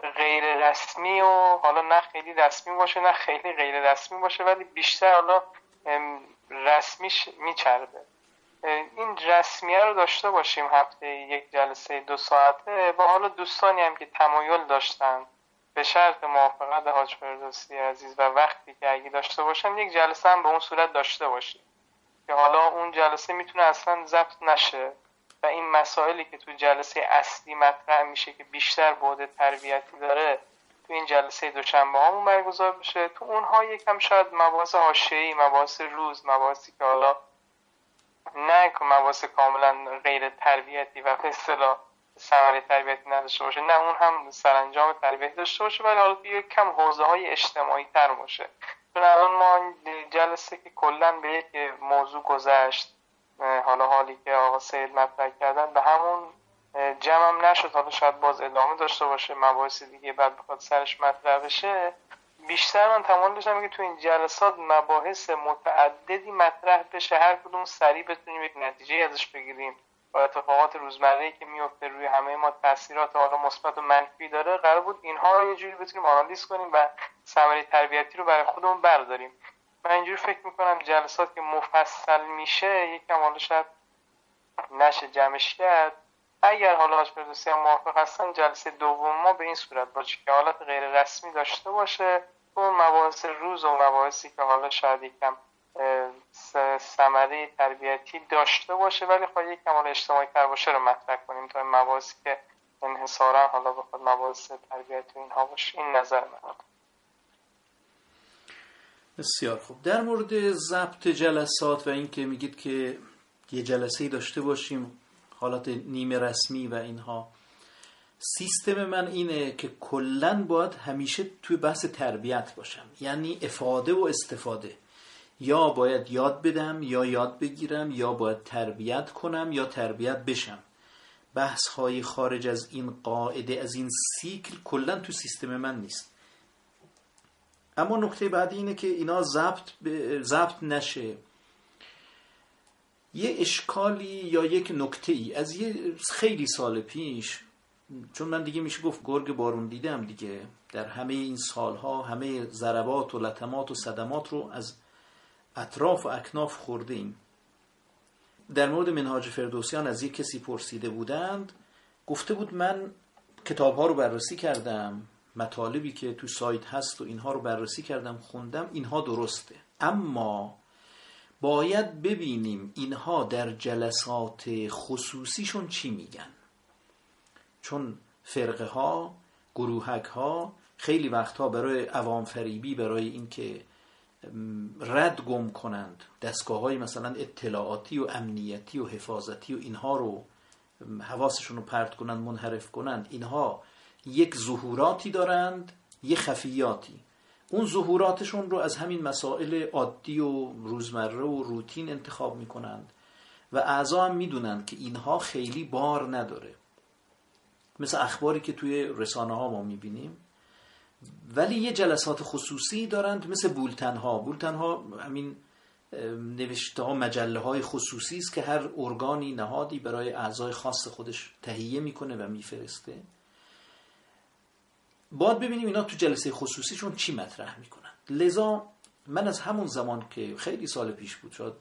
غیر رسمی و حالا نه خیلی رسمی باشه نه خیلی غیر رسمی باشه ولی بیشتر حالا رسمیش میچرده این رسمیه رو داشته باشیم هفته یک جلسه دو ساعته. و حالا دوستانی هم که تمایل داشتن به شرط موافقت حاج فردوسی عزیز و وقتی که اگه داشته باشن یک جلسه هم به اون صورت داشته باشیم. که حالا اون جلسه می‌تونه اصلا ضبط نشه. و این مسائلی که تو جلسه اصلی مطرح میشه که بیشتر بعد تربیتی داره تو این جلسه دوشنبه هامون برگزار بشه تو اونها یکم شاید مباحث حاشیه‌ای مباحث روز مباحثی که حالا نه مباحث کاملا غیر تربیتی و به اصطلاح ثمره تربیتی نداشته باشه. نه اون هم سرانجام تربیتی داشته باشه ولی حالا یه کم حوزه های اجتماعی تر باشه. چون الان ما جلسه که کلا به یک موضوع گذشت حالا حالی که آقا سید مطرح کردن. به همون جمعم نشد. حالا شاید باز ادامه داشته باشه. مباحث دیگه بعد بخواد سرش مطرح بشه. بیشتر من تمام داشتم که تو این جلسات مباحث متعددی مطرح بشه. هر کدوم سریع بتونیم یک نتیجه ازش بگیریم. و اتفاقات روزمره که میفته روی همه ما تاثیرات حالا مثبت و منفی داره. قرار بود اینها رو یه جوری بتونیم آنالیز کنیم و ثمره تربیتی رو برای خودمون برداریم. من اینجوری فکر می‌کنم جلسات که مفصل میشه یکم حالا شاید نشه جمعش کرد. اگر حالا حاج فردوسی هم موافق هستن جلسه دوم ما به این صورت باشه که حالت غیر رسمی داشته باشه اون مباحث روز و مباحثی که حالا شاید یکم ثمره تربیتی داشته باشه. ولی خواهی یک کمال اجتماعی تر باشه رو مطرح کنیم تا مباحثی که انحصارا حالا بخواد مباحث تربیتی اینها باشه. این نظر من. بسیار خوب. در مورد ضبط جلسات و اینکه میگید که یه جلسه داشته باشیم حالات نیمه رسمی و اینها سیستم من اینه که کلا باید همیشه توی بحث تربیت باشم. یعنی افاده و استفاده. یا باید یاد بدم یا یاد بگیرم یا باید تربیت کنم یا تربیت بشم. بحث های خارج از این قاعده از این سیکل کلا تو سیستم من نیست. اما نکته بعدی اینه که اینا ضبط ضبط نشه. یه اشکالی یا یک نکته ای از یه خیلی سال پیش چون من دیگه میشه گفت گرگ بارون دیدم دیگه در همه این سالها همه ضربات و لطمات و صدمات رو از اطراف و اکناف خورده ایم در مورد منهاج فردوسیان از یک کسی پرسیده بودند گفته بود من کتاب ها رو بررسی کردم. مطالبی که تو سایت هست و اینها رو بررسی کردم خوندم اینها درسته. اما باید ببینیم اینها در جلسات خصوصیشون چی میگن. چون فرقه ها گروهک ها خیلی وقتها برای عوام فریبی برای اینکه رد گم کنند دستگاه های مثلا اطلاعاتی و امنیتی و حفاظتی و اینها رو حواسشون رو پرت کنند منحرف کنند اینها یک ظهوراتی دارند یک خفیاتی. اون ظهوراتشون رو از همین مسائل عادی و روزمره و روتین انتخاب می‌کنند و اعضا هم می‌دونند که اینها خیلی بار نداره. مثل اخباری که توی رسانه ها ما می‌بینیم. ولی یه جلسات خصوصی دارند مثل بولتن ها بولتن ها همین نوشته ها مجله های خصوصی است که هر ارگانی نهادی برای اعضای خاص خودش تهیه می‌کنه و میفرسته. باید ببینیم اینا تو جلسه خصوصیشون چی مطرح می‌کنن. لذا من از همون زمان که خیلی سال پیش بود شاید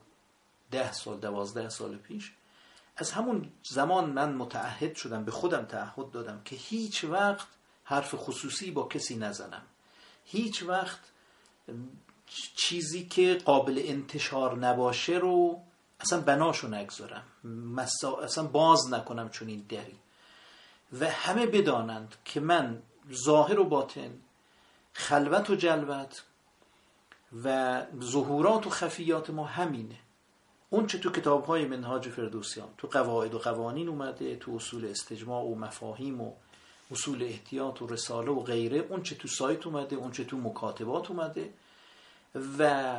ده سال دوازده سال پیش از همون زمان من متعهد شدم به خودم تعهد دادم که هیچ وقت حرف خصوصی با کسی نزنم. هیچ وقت چیزی که قابل انتشار نباشه رو اصلا بناشو نگذارم. اصلا باز نکنم چون این دری. و همه بدانند که من ظاهر و باطن خلوت و جلوت و ظهورات و خفیات ما همینه. اون چه تو کتاب های منهاج فردوسیان تو قواعد و قوانین اومده تو اصول استجماع و مفاهیم و اصول احتیاط و رساله و غیره اون چه تو سایت اومده اون چه تو مکاتبات اومده و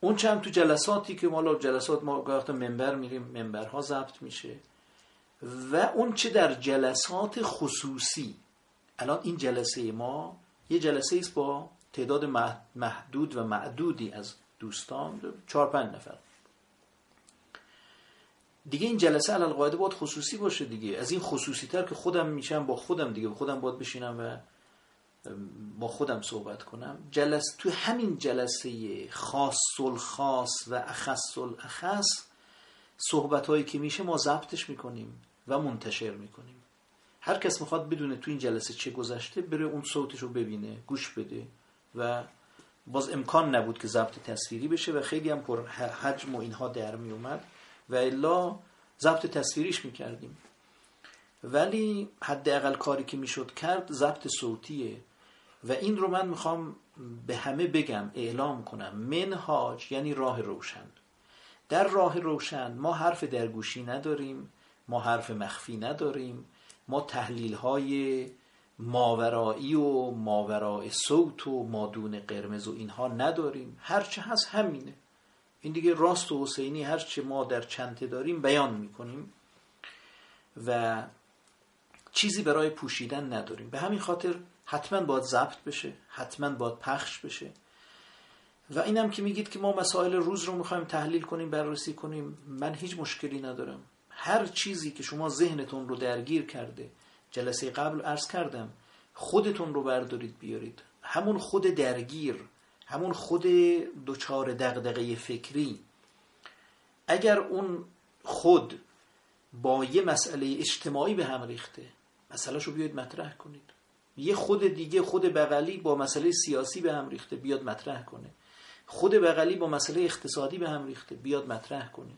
اون چه هم تو جلساتی که ما جلسات ما گاهی منبر میریم منبرها ضبط میشه و اون چه در جلسات خصوصی الان این جلسه ما یه جلسه است با تعداد محدود و معدودی از دوستان چهار پنج نفر. دیگه این جلسه علال قاعده باید خصوصی باشه دیگه. از این خصوصی تر که خودم میشم با خودم دیگه خودم باید بشینم و با خودم صحبت کنم. جلس تو همین جلسه خاص خاص و اخص اخص صحبت هایی که میشه ما ضبطش می‌کنیم و منتشر می‌کنیم. هر کس می‌خواد بدونه تو این جلسه چه گذشته بره اون صوتش رو ببینه گوش بده و باز امکان نبود که ضبط تصویری بشه و خیلی هم پر حجم و اینها در می اومد و الا ضبط تصویریش می‌کردیم. ولی حداقل کاری که می‌شد کرد ضبط صوتیه و این رو من می‌خوام به همه بگم اعلام کنم. منهاج یعنی راه روشن. در راه روشن ما حرف درگوشی نداریم ما حرف مخفی نداریم. ما تحلیل های ماورایی و ماورای صوت و مادون قرمز و اینها نداریم. هرچه هست همینه. این دیگه راست و حسینی هرچه ما در چنته داریم بیان می‌کنیم و چیزی برای پوشیدن نداریم. به همین خاطر حتما باید ضبط بشه حتما باید پخش بشه. و اینم که میگید که ما مسائل روز رو می‌خوایم تحلیل کنیم بررسی کنیم من هیچ مشکلی ندارم. هر چیزی که شما ذهنتون رو درگیر کرده جلسه قبل عرض کردم خودتون رو بردارید بیارید. همون خود درگیر همون خود دچار دغدغه فکری. اگر اون خود با یه مسئله اجتماعی به هم ریخته مسئله رو بیاید مطرح کنید. یه خود دیگه خود بغلی با مسئله سیاسی به هم ریخته بیاد مطرح کنه. خود بغلی با مسئله اقتصادی به هم ریخته بیاد مطرح کنه.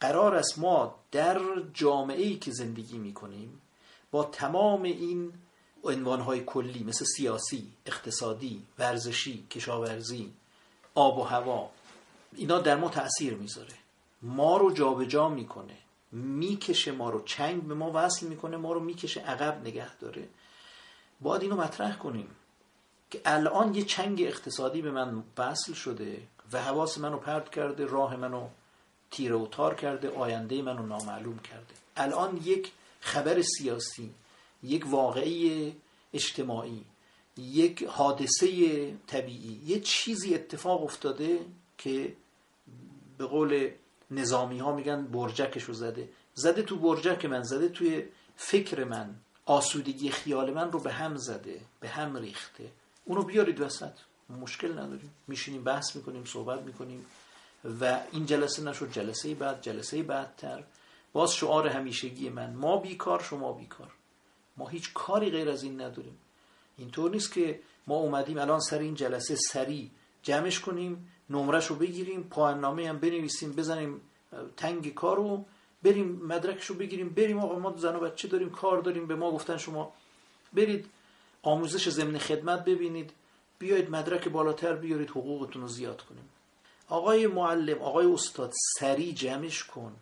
قرار است ما در جامعه ای که زندگی می‌کنیم با تمام این عنوانهای کلی مثل سیاسی، اقتصادی، ورزشی، کشاورزی، آب و هوا اینا در ما تأثیر می‌ذاره. ما رو جابجا جا می‌کنه می‌کشه ما رو چنگ به ما وصل می‌کنه ما رو می‌کشه عقب نگه داره. باید اینو مطرح کنیم که الان یه چنگ اقتصادی به من وصل شده و حواس منو پرد کرده راه منو تیره و تار کرده آینده منو نامعلوم کرده. الان یک خبر سیاسی یک واقعی اجتماعی یک حادثه طبیعی یه چیزی اتفاق افتاده که به قول نظامی ها میگن برجکشو زده. زده تو برجک من زده توی فکر من. آسودگی خیال من رو به هم زده به هم ریخته. اونو بیارید وسط. مشکل نداریم. میشینیم بحث می‌کنیم صحبت می‌کنیم. و این جلسه نشد جلسه بعد جلسه بعدتر. باز شعار همیشگی من ما بیکار شما بیکار. ما هیچ کاری غیر از این نداریم. اینطور نیست که ما اومدیم الان سر این جلسه سری جمعش کنیم نمرش رو بگیریم پایان نامه هم بنویسیم بزنیم تنگ کارو بریم مدرکش رو بگیریم بریم آقا ما زن و بچه داریم کار داریم به ما گفتن شما برید آموزش ضمن خدمت ببینید. بیایید مدرک بالاتر بیارید حقوقتون رو زیاد کنیم. آقای معلم آقای استاد سری جمعش کن.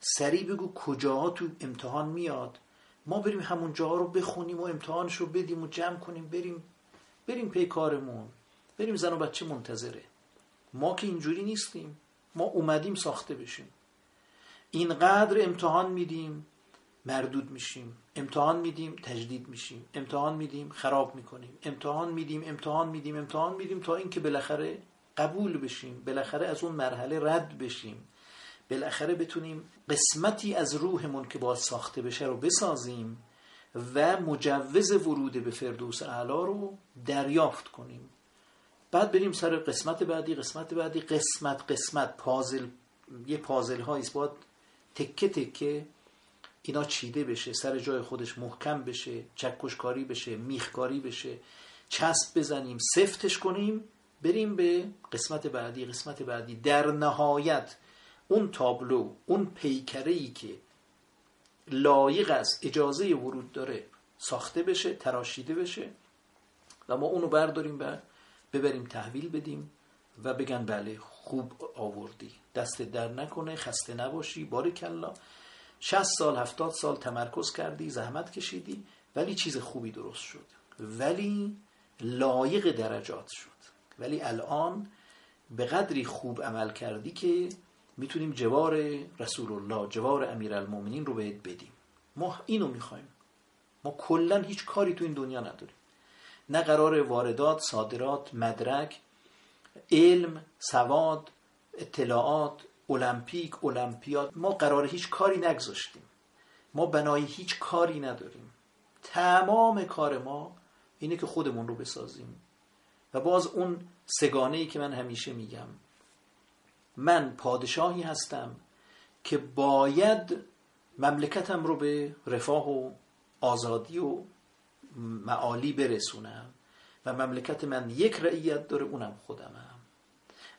سری بگو کجاها تو امتحان میاد. ما بریم همون جاها رو بخونیم و امتحانش رو بدیم و جمع کنیم بریم بریم پی کارمون. بریم زن و بچه منتظره. ما که اینجوری نیستیم. ما اومدیم ساخته بشیم. اینقدر امتحان میدیم مردود میشیم. امتحان میدیم تجدید میشیم. امتحان میدیم خراب می‌کنیم. امتحان میدیم امتحان میدیم امتحان میدیم تا اینکه بالاخره قبول بشیم بالاخره از اون مرحله رد بشیم. بالاخره بتونیم قسمتی از روحمون که باید ساخته بشه رو بسازیم و مجوز ورود به فردوس اعلا رو دریافت کنیم. بعد بریم سر قسمت بعدی قسمت بعدی قسمت قسمت پازل یه پازل هاییست باید تکه تکه اینا چیده بشه سر جای خودش محکم بشه چکشکاری بشه میخکاری بشه چسب بزنیم سفتش کنیم. بریم به قسمت بعدی قسمت بعدی. در نهایت اون تابلو اون پیکره ای که لایق از اجازه ورود داره ساخته بشه تراشیده بشه و ما اونو برداریم و ببریم تحویل بدیم و بگن بله خوب آوردی. دست در نکنه خسته نباشی کلا 60 سال 70 سال تمرکز کردی زحمت کشیدی ولی چیز خوبی درست شد. ولی لایق درجات شد. ولی الان به قدری خوب عمل کردی که می‌تونیم جوار رسول الله جوار امیرالمومنین رو بهت بدیم. ما اینو می‌خوایم. ما کلا هیچ کاری تو این دنیا نداریم. نه قرار واردات صادرات مدرک علم سواد اطلاعات المپیک المپیاد. ما قرار هیچ کاری نگذاشتیم. ما بنای هیچ کاری نداریم. تمام کار ما اینه که خودمون رو بسازیم. و باز اون سگانه ای که من همیشه میگم. من پادشاهی هستم که باید مملکتم رو به رفاه و آزادی و معالی برسونم و مملکت من یک رعیت داره اونم خودمم.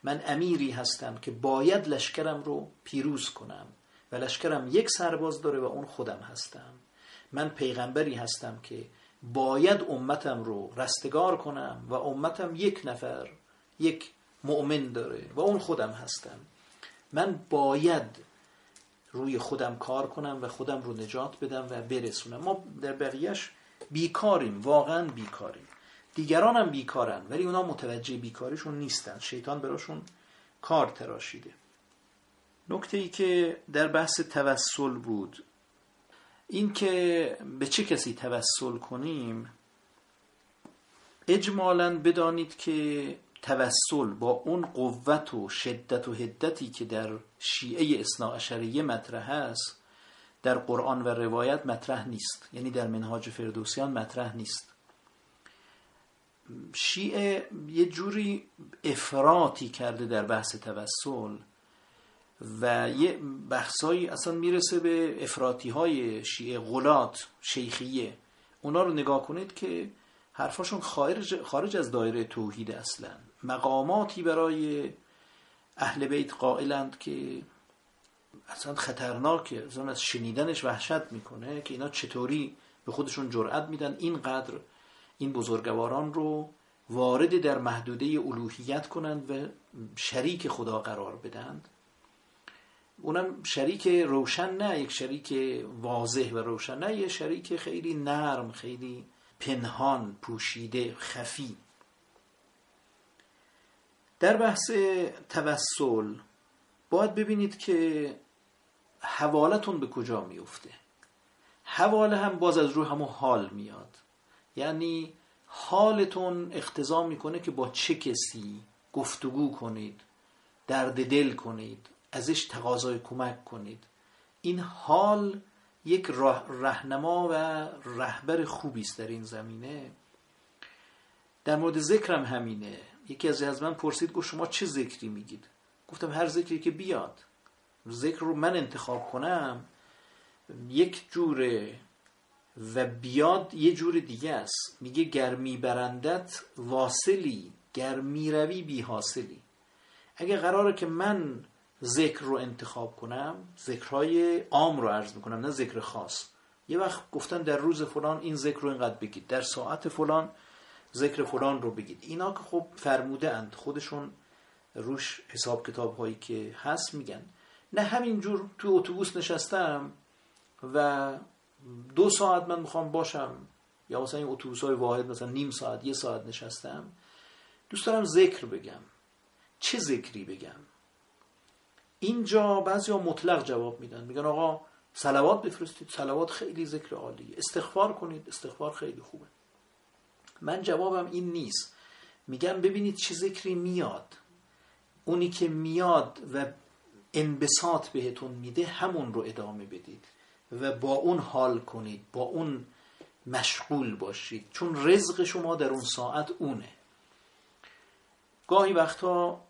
من امیری هستم که باید لشکرم رو پیروز کنم و لشکرم یک سرباز داره و اون خودم هستم. من پیغمبری هستم که باید امتم رو رستگار کنم و امتم یک نفر یک مؤمن داره و اون خودم هستم. من باید روی خودم کار کنم و خودم رو نجات بدم و برسونم. ما در بقیهش بیکاریم واقعا بیکاریم. دیگران هم بیکارن ولی اونا متوجه بیکاریشون نیستن. شیطان براشون کار تراشیده. نکته ای که در بحث توسل بود این که به چه کسی توسل کنیم اجمالا بدانید که توسل با اون قوت و شدت و هدتی که در شیعه اصنا مطرح است در قرآن و روایت مطرح نیست. یعنی در منهاج فردوسیان مطرح نیست. شیعه یه جوری افراطی کرده در بحث توسل. و یه بحثایی اصلا می‌رسه به افراطی های شیعه غلات شیخیه. اونا رو نگاه کنید که حرفاشون خارج, خارج از دایره توحید اصلا. مقاماتی برای اهل بیت قائلند که اصلا خطرناکه اصلا از شنیدنش وحشت می‌کنه که اینا چطوری به خودشون جرأت میدن اینقدر این بزرگواران رو وارد در محدوده الوهیت کنند و شریک خدا قرار بدند اونم شریک روشن نه یک شریک واضح و روشن نه یه شریک خیلی نرم خیلی پنهان پوشیده خفی. در بحث توسل باید ببینید که حوالتون به کجا میفته حواله هم باز از رو همون حال میاد. یعنی حالتون اختضا می‌کنه که با چه کسی گفتگو کنید درد دل کنید. ازش تقاضای کمک کنید. این حال یک رهنما و رهبر خوبی است در این زمینه. در مورد ذکرم همینه. یکی از از من پرسید گفت شما چه ذکری میگید؟ گفتم هر ذکری که بیاد. ذکر رو من انتخاب کنم یک جوره و بیاد یه جور دیگه است. میگه گرمی برندت واصلی گرمی روی بی حاصلی اگه قراره که من ذکر رو انتخاب کنم ذکرهای عام رو عرض می‌کنم نه ذکر خاص. یه وقت گفتن در روز فلان این ذکر رو اینقدر بگید در ساعت فلان ذکر فلان رو بگید. اینا که خب فرموده اند خودشون روش حساب کتاب هایی که هست میگن. نه همینجور تو اتوبوس نشستم و دو ساعت من می‌خوام باشم یا مثلا این اتوبوس های واحد مثلا نیم ساعت یه ساعت نشستم دوست دارم ذکر بگم. چه ذکری بگم؟ اینجا بعضی ها مطلق جواب میدن. میگن آقا سلوات بفرستید سلوات خیلی ذکر عالیه. استغفار کنید استغفار خیلی خوبه. من جوابم این نیست. میگم ببینید چه ذکری میاد. اونی که میاد و انبساط بهتون میده همون رو ادامه بدید و با اون حال کنید با اون مشغول باشید. چون رزق شما در اون ساعت اونه. گاهی وقتا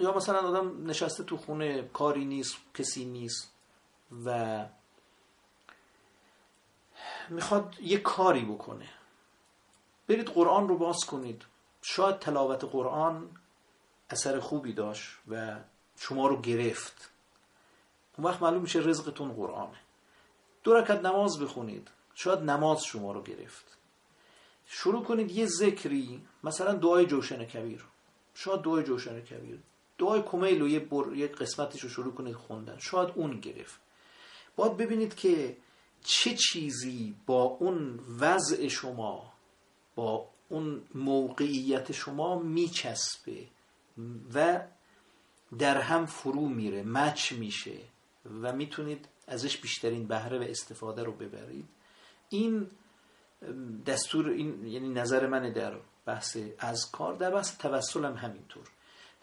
یا مثلا آدم نشسته تو خونه کاری نیست کسی نیست و می‌خواد یه کاری بکنه. برید قرآن رو باز کنید. شاید تلاوت قرآن اثر خوبی داشت و شما رو گرفت. اون وقت معلوم میشه رزقتون قرآنه. دو رکت نماز بخونید. شاید نماز شما رو گرفت. شروع کنید یه ذکری مثلا دعای جوشن کبیر. شاید دعای جوشن کبیر. دعای کمیل و یه, بر... یه قسمتش رو شروع کنید خوندن. شاید اون گرفت. باید ببینید که چه چیزی با اون وضع شما با اون موقعیت شما میچسبه و در هم فرو میره مچ میشه و می‌تونید ازش بیشترین بهره و استفاده رو ببرید. این دستور این یعنی نظر من در بحث از کار در بحث توسل هم همینطور.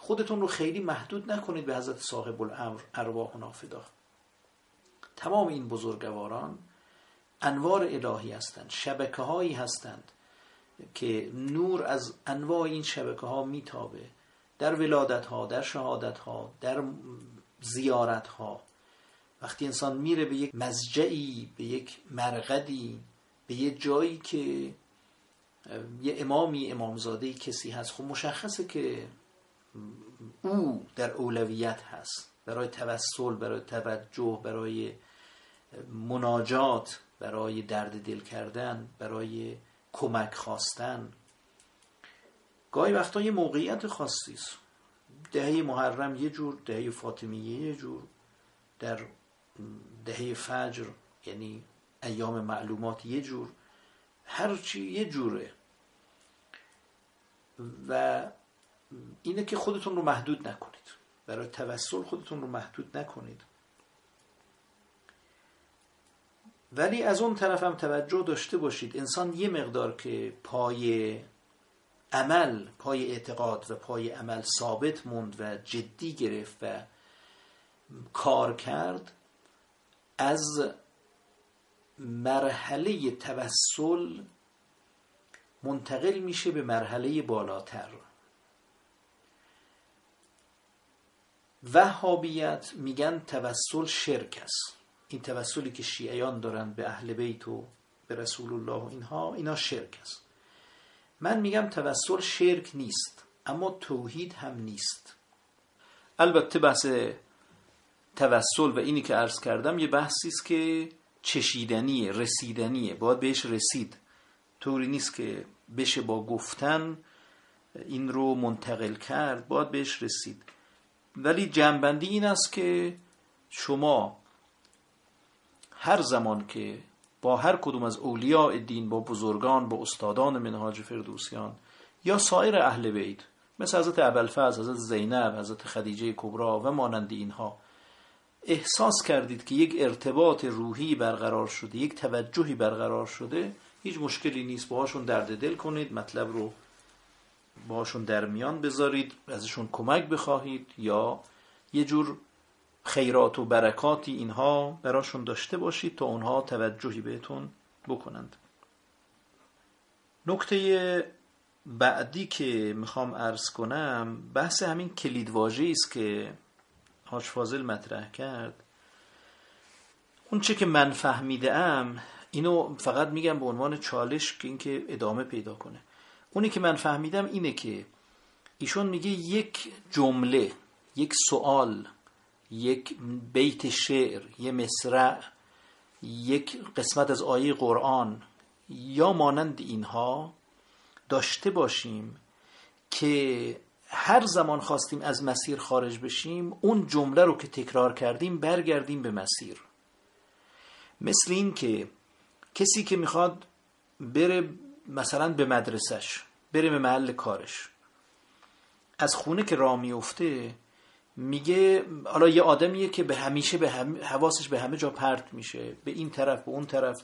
خودتون رو خیلی محدود نکنید به حضرت صاحب الامر ارواح و نافدا. تمام این بزرگواران انوار الهی هستند شبکه هایی هستند که نور از انواع این شبکه ها میتابه در ولادت ها در شهادت ها در زیارت ها وقتی انسان میره به یک مزجعی به یک مرقدی به یک جایی که یه امامی امامزاده کسی هست خب مشخصه که او در اولویت هست. برای توسل برای توجه برای مناجات برای درد دل کردن برای کمک خواستن. گاهی وقتا یه موقعیت خاصی است. دهه محرم یه جور دهه فاطمیه یه جور. در دهه فجر یعنی ایام معلومات یه جور. هرچی یه جوره. و اینه که خودتون رو محدود نکنید. برای توسل خودتون رو محدود نکنید. ولی از اون طرف هم توجه داشته باشید. انسان یه مقدار که پای عمل پای اعتقاد و پای عمل ثابت موند و جدی گرفت و کار کرد از مرحله توسل منتقل میشه به مرحله بالاتر. وهابیت میگن توسل شرک است. این توسلی که شیعیان دارن به اهل بیت و به رسول الله و اینها اینا شرک است. من میگم توسل شرک نیست اما توحید هم نیست. البته بحث توسل و اینی که عرض کردم یه بحثی است که چشیدنیه رسیدنیه. باید بهش رسید. طوری نیست که بشه با گفتن این رو منتقل کرد باید بهش رسید. ولی جنبندی این است که شما هر زمان که با هر کدوم از اولیاء دین با بزرگان با استادان منهاج فردوسیان یا سایر اهل بیت مثل حضرت ابوالفضل حضرت زینب حضرت خدیجه کبرا و مانند اینها احساس کردید که یک ارتباط روحی برقرار شده یک توجهی برقرار شده هیچ مشکلی نیست باهاشون درد دل کنید مطلب رو باهاشون در میان بذارید ازشون کمک بخواهید یا یه جور خیرات و برکاتی اینها براشون داشته باشید تا اونها توجهی بهتون بکنند. نکته بعدی که می‌خوام ارز کنم بحث همین کلیدواژه است که هاش فاضل مطرح کرد. اون چه که من فهمیده ام اینو فقط میگم به عنوان چالش که اینکه ادامه پیدا کنه. اونی که من فهمیدم اینه که ایشون میگه یک جمله یک سوال یک بیت شعر یه مصرع یک قسمت از آیه قرآن یا مانند اینها داشته باشیم که هر زمان خواستیم از مسیر خارج بشیم اون جمله رو که تکرار کردیم برگردیم به مسیر. مثل این که کسی که می‌خواد بره مثلا به مدرسش بره به محل کارش. از خونه که راه میفته میگه حالا یه آدمیه که به همیشه به حواسش به همه جا پرت میشه به این طرف به اون طرف.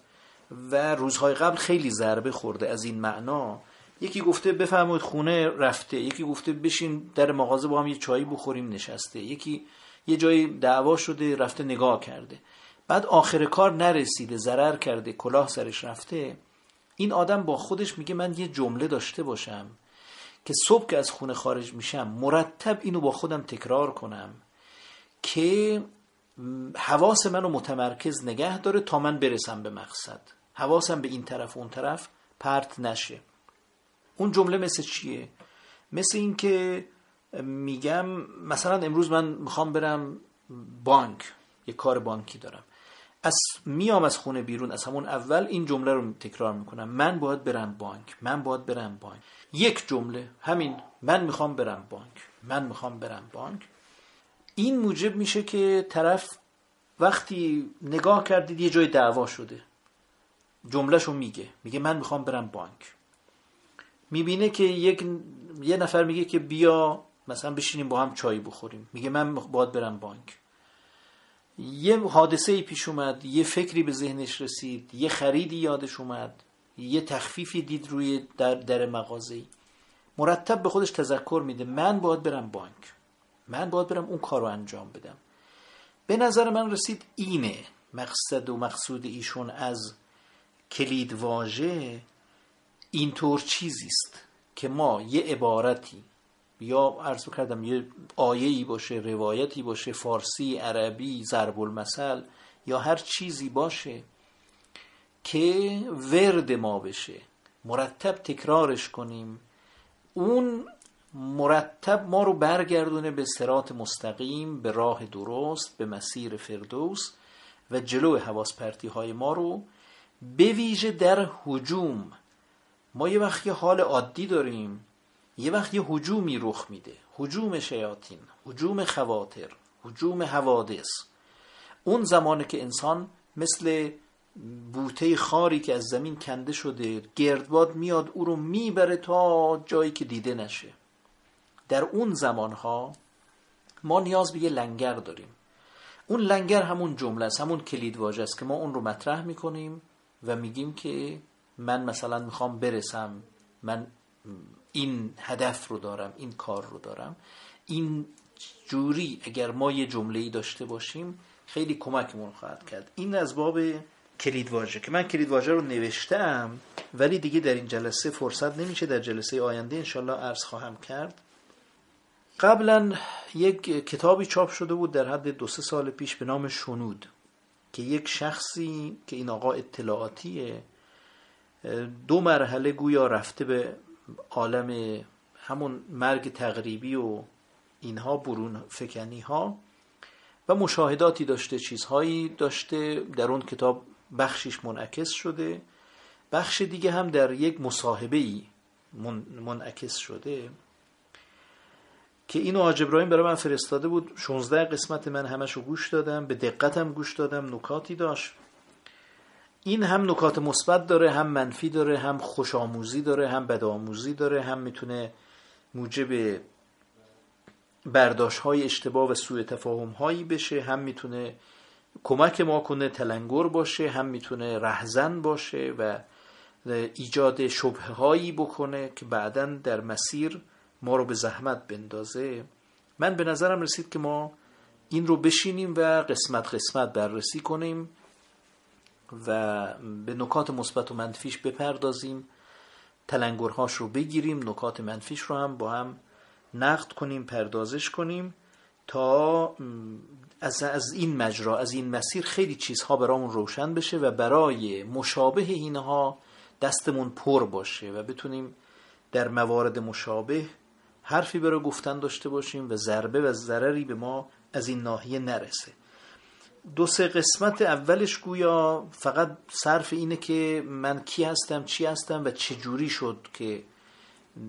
و روزهای قبل خیلی ضربه خورده از این معنا. یکی گفته بفرمایید خونه رفته یکی گفته بشین در مغازه با هم یه چایی بخوریم نشسته. یکی یه جایی دعوا شده رفته نگاه کرده. بعد آخر کار نرسیده ضرر کرده کلاه سرش رفته. این آدم با خودش میگه من یه جمله داشته باشم که صبح که از خونه خارج میشم مرتب اینو با خودم تکرار کنم که حواس منو متمرکز نگه داره تا من برسم به مقصد. حواسم به این طرف و اون طرف پرت نشه. اون جمله مثل چیه؟ مثل اینکه میگم مثلا امروز من می‌خوام برم بانک یه کار بانکی دارم. از میام از خونه بیرون از همون اول این جمله رو تکرار می‌کنم. من باید برم بانک. من باید برم بانک. یک جمله. همین. من می‌خوام برم بانک. من می‌خوام برم بانک. این موجب میشه که طرف وقتی نگاه کردید یه جای دعوا شده. جملهشو میگه. میگه من می‌خوام برم بانک. می‌بینه که یک یه نفر میگه که بیا مثلا بشینیم با هم چای بخوریم. میگه من باید برم بانک. یه حادثه پیش اومد یه فکری به ذهنش رسید یه خریدی یادش اومد یه تخفیفی دید روی در, در مغازه مرتب به خودش تذکر میده من باید برم بانک. من باید برم اون کار رو انجام بدم. به نظر من رسید اینه مقصد و مقصود ایشون از کلید واژه اینطور چیزی است که ما یه عبارتی یا عرض کردم یه آیه‌ای باشه روایتی باشه فارسی عربی ضرب المثل یا هر چیزی باشه که ورد ما بشه. مرتب تکرارش کنیم. اون مرتب ما رو برگردونه به سرات مستقیم به راه درست به مسیر فردوس و جلو حواس پرتی های ما رو به ویژه در حجوم ما یه وقت یه حال عادی داریم. یه وقت یه حجومی رخ میده. حجوم شیاطین حجوم خواتر حجوم حوادث. اون زمانه که انسان مثل بوته خاری که از زمین کنده شده گردباد میاد او رو می‌بره تا جایی که دیده نشه. در اون زمانها ما نیاز به یه لنگر داریم. اون لنگر همون جمله است همون کلید واژه است که ما اون رو مطرح می‌کنیم و میگیم که من مثلا می‌خوام برسم من این هدف رو دارم این کار رو دارم. این جوری اگر ما یه جمله ای داشته باشیم خیلی کمکمون خواهد کرد. این از باب کلید واژه که من کلید واژه رو نوشتم ولی دیگه در این جلسه فرصت نمیشه. در جلسه آینده انشالله عرض خواهم کرد. قبلا یک کتابی چاپ شده بود در حد دو سه سال پیش به نام شنود که یک شخصی که این آقا اطلاعاتیه دو مرحله گویا رفته به عالم همون مرگ تقریبی و اینها برون فکنی ها و مشاهداتی داشته چیزهایی داشته در اون کتاب بخشیش منعکس شده. بخش دیگه هم در یک مصاحبه ای منعکس شده که اینو آج ابراهیم برای من فرستاده بود. 16 قسمت من همشو گوش دادم به دقتم گوش دادم نکاتی داشت. این هم نکات مثبت داره هم منفی داره هم خوش آموزی داره هم بد آموزی داره هم می‌تونه موجب برداشت های اشتباه و سوء تفاهم هایی بشه هم می‌تونه کمک ما کنه تلنگر باشه هم می‌تونه رهزن باشه و ایجاد شبه هایی بکنه که بعدا در مسیر ما رو به زحمت بندازه. من به نظرم رسید که ما این رو بشینیم و قسمت قسمت بررسی کنیم. و به نکات مثبت و منفیش بپردازیم تلنگرهاش رو بگیریم نکات منفیش رو هم با هم نقد کنیم پردازش کنیم تا از, از این مجرا از این مسیر خیلی چیزها برامون روشن بشه و برای مشابه اینها دستمون پر باشه و بتونیم در موارد مشابه حرفی برای گفتن داشته باشیم و ضربه و ضرری به ما از این ناحیه نرسه. دو سه قسمت اولش گویا فقط صرف اینه که من کی هستم چی هستم و چه جوری شد که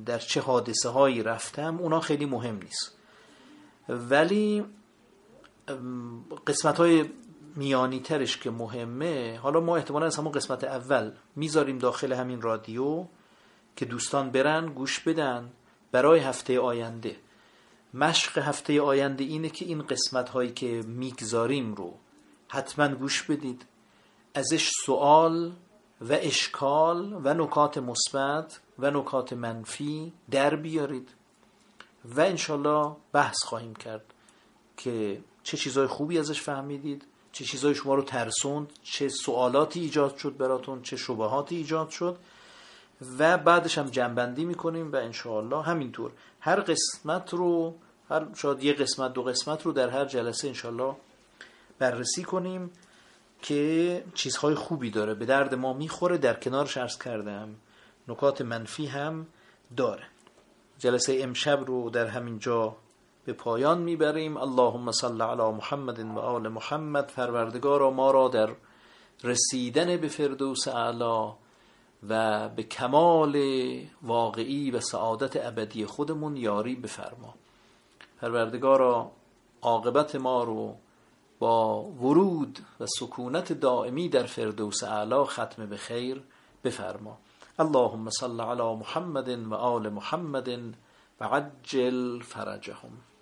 در چه حادثه هایی رفتم اونا خیلی مهم نیست. ولی قسمت های میانی ترش که مهمه حالا ما احتمالا از همون قسمت اول می‌ذاریم داخل همین رادیو که دوستان برن گوش بدن برای هفته آینده. مشق هفته آینده اینه که این قسمت هایی که می‌گذاریم رو حتما گوش بدید. ازش سوال و اشکال و نکات مثبت و نکات منفی در بیارید. و انشالله بحث خواهیم کرد که چه چیزای خوبی ازش فهمیدید چه چیزای شما رو ترسوند چه سوالاتی ایجاد شد براتون چه شبهاتی ایجاد شد. و بعدش هم جنبندی می‌کنیم و انشاءالله همینطور هر قسمت رو هر شاید یه قسمت دو قسمت رو در هر جلسه انشاءالله بررسی کنیم که چیزهای خوبی داره. به درد ما می‌خوره در کنارش عرض کردم. نکات منفی هم داره. جلسه امشب رو در همین جا به پایان می‌بریم. اللهم صل علی محمد و آل محمد. پروردگارا ما را در رسیدن به فردوس اعلا و به کمال واقعی و سعادت ابدی خودمون یاری بفرما. پروردگارا عاقبت ما رو با ورود و سکونت دائمی در فردوس اعلا ختم به خیر بفرما. اللهم صل علی محمد و آل محمد و عجل فرجهم.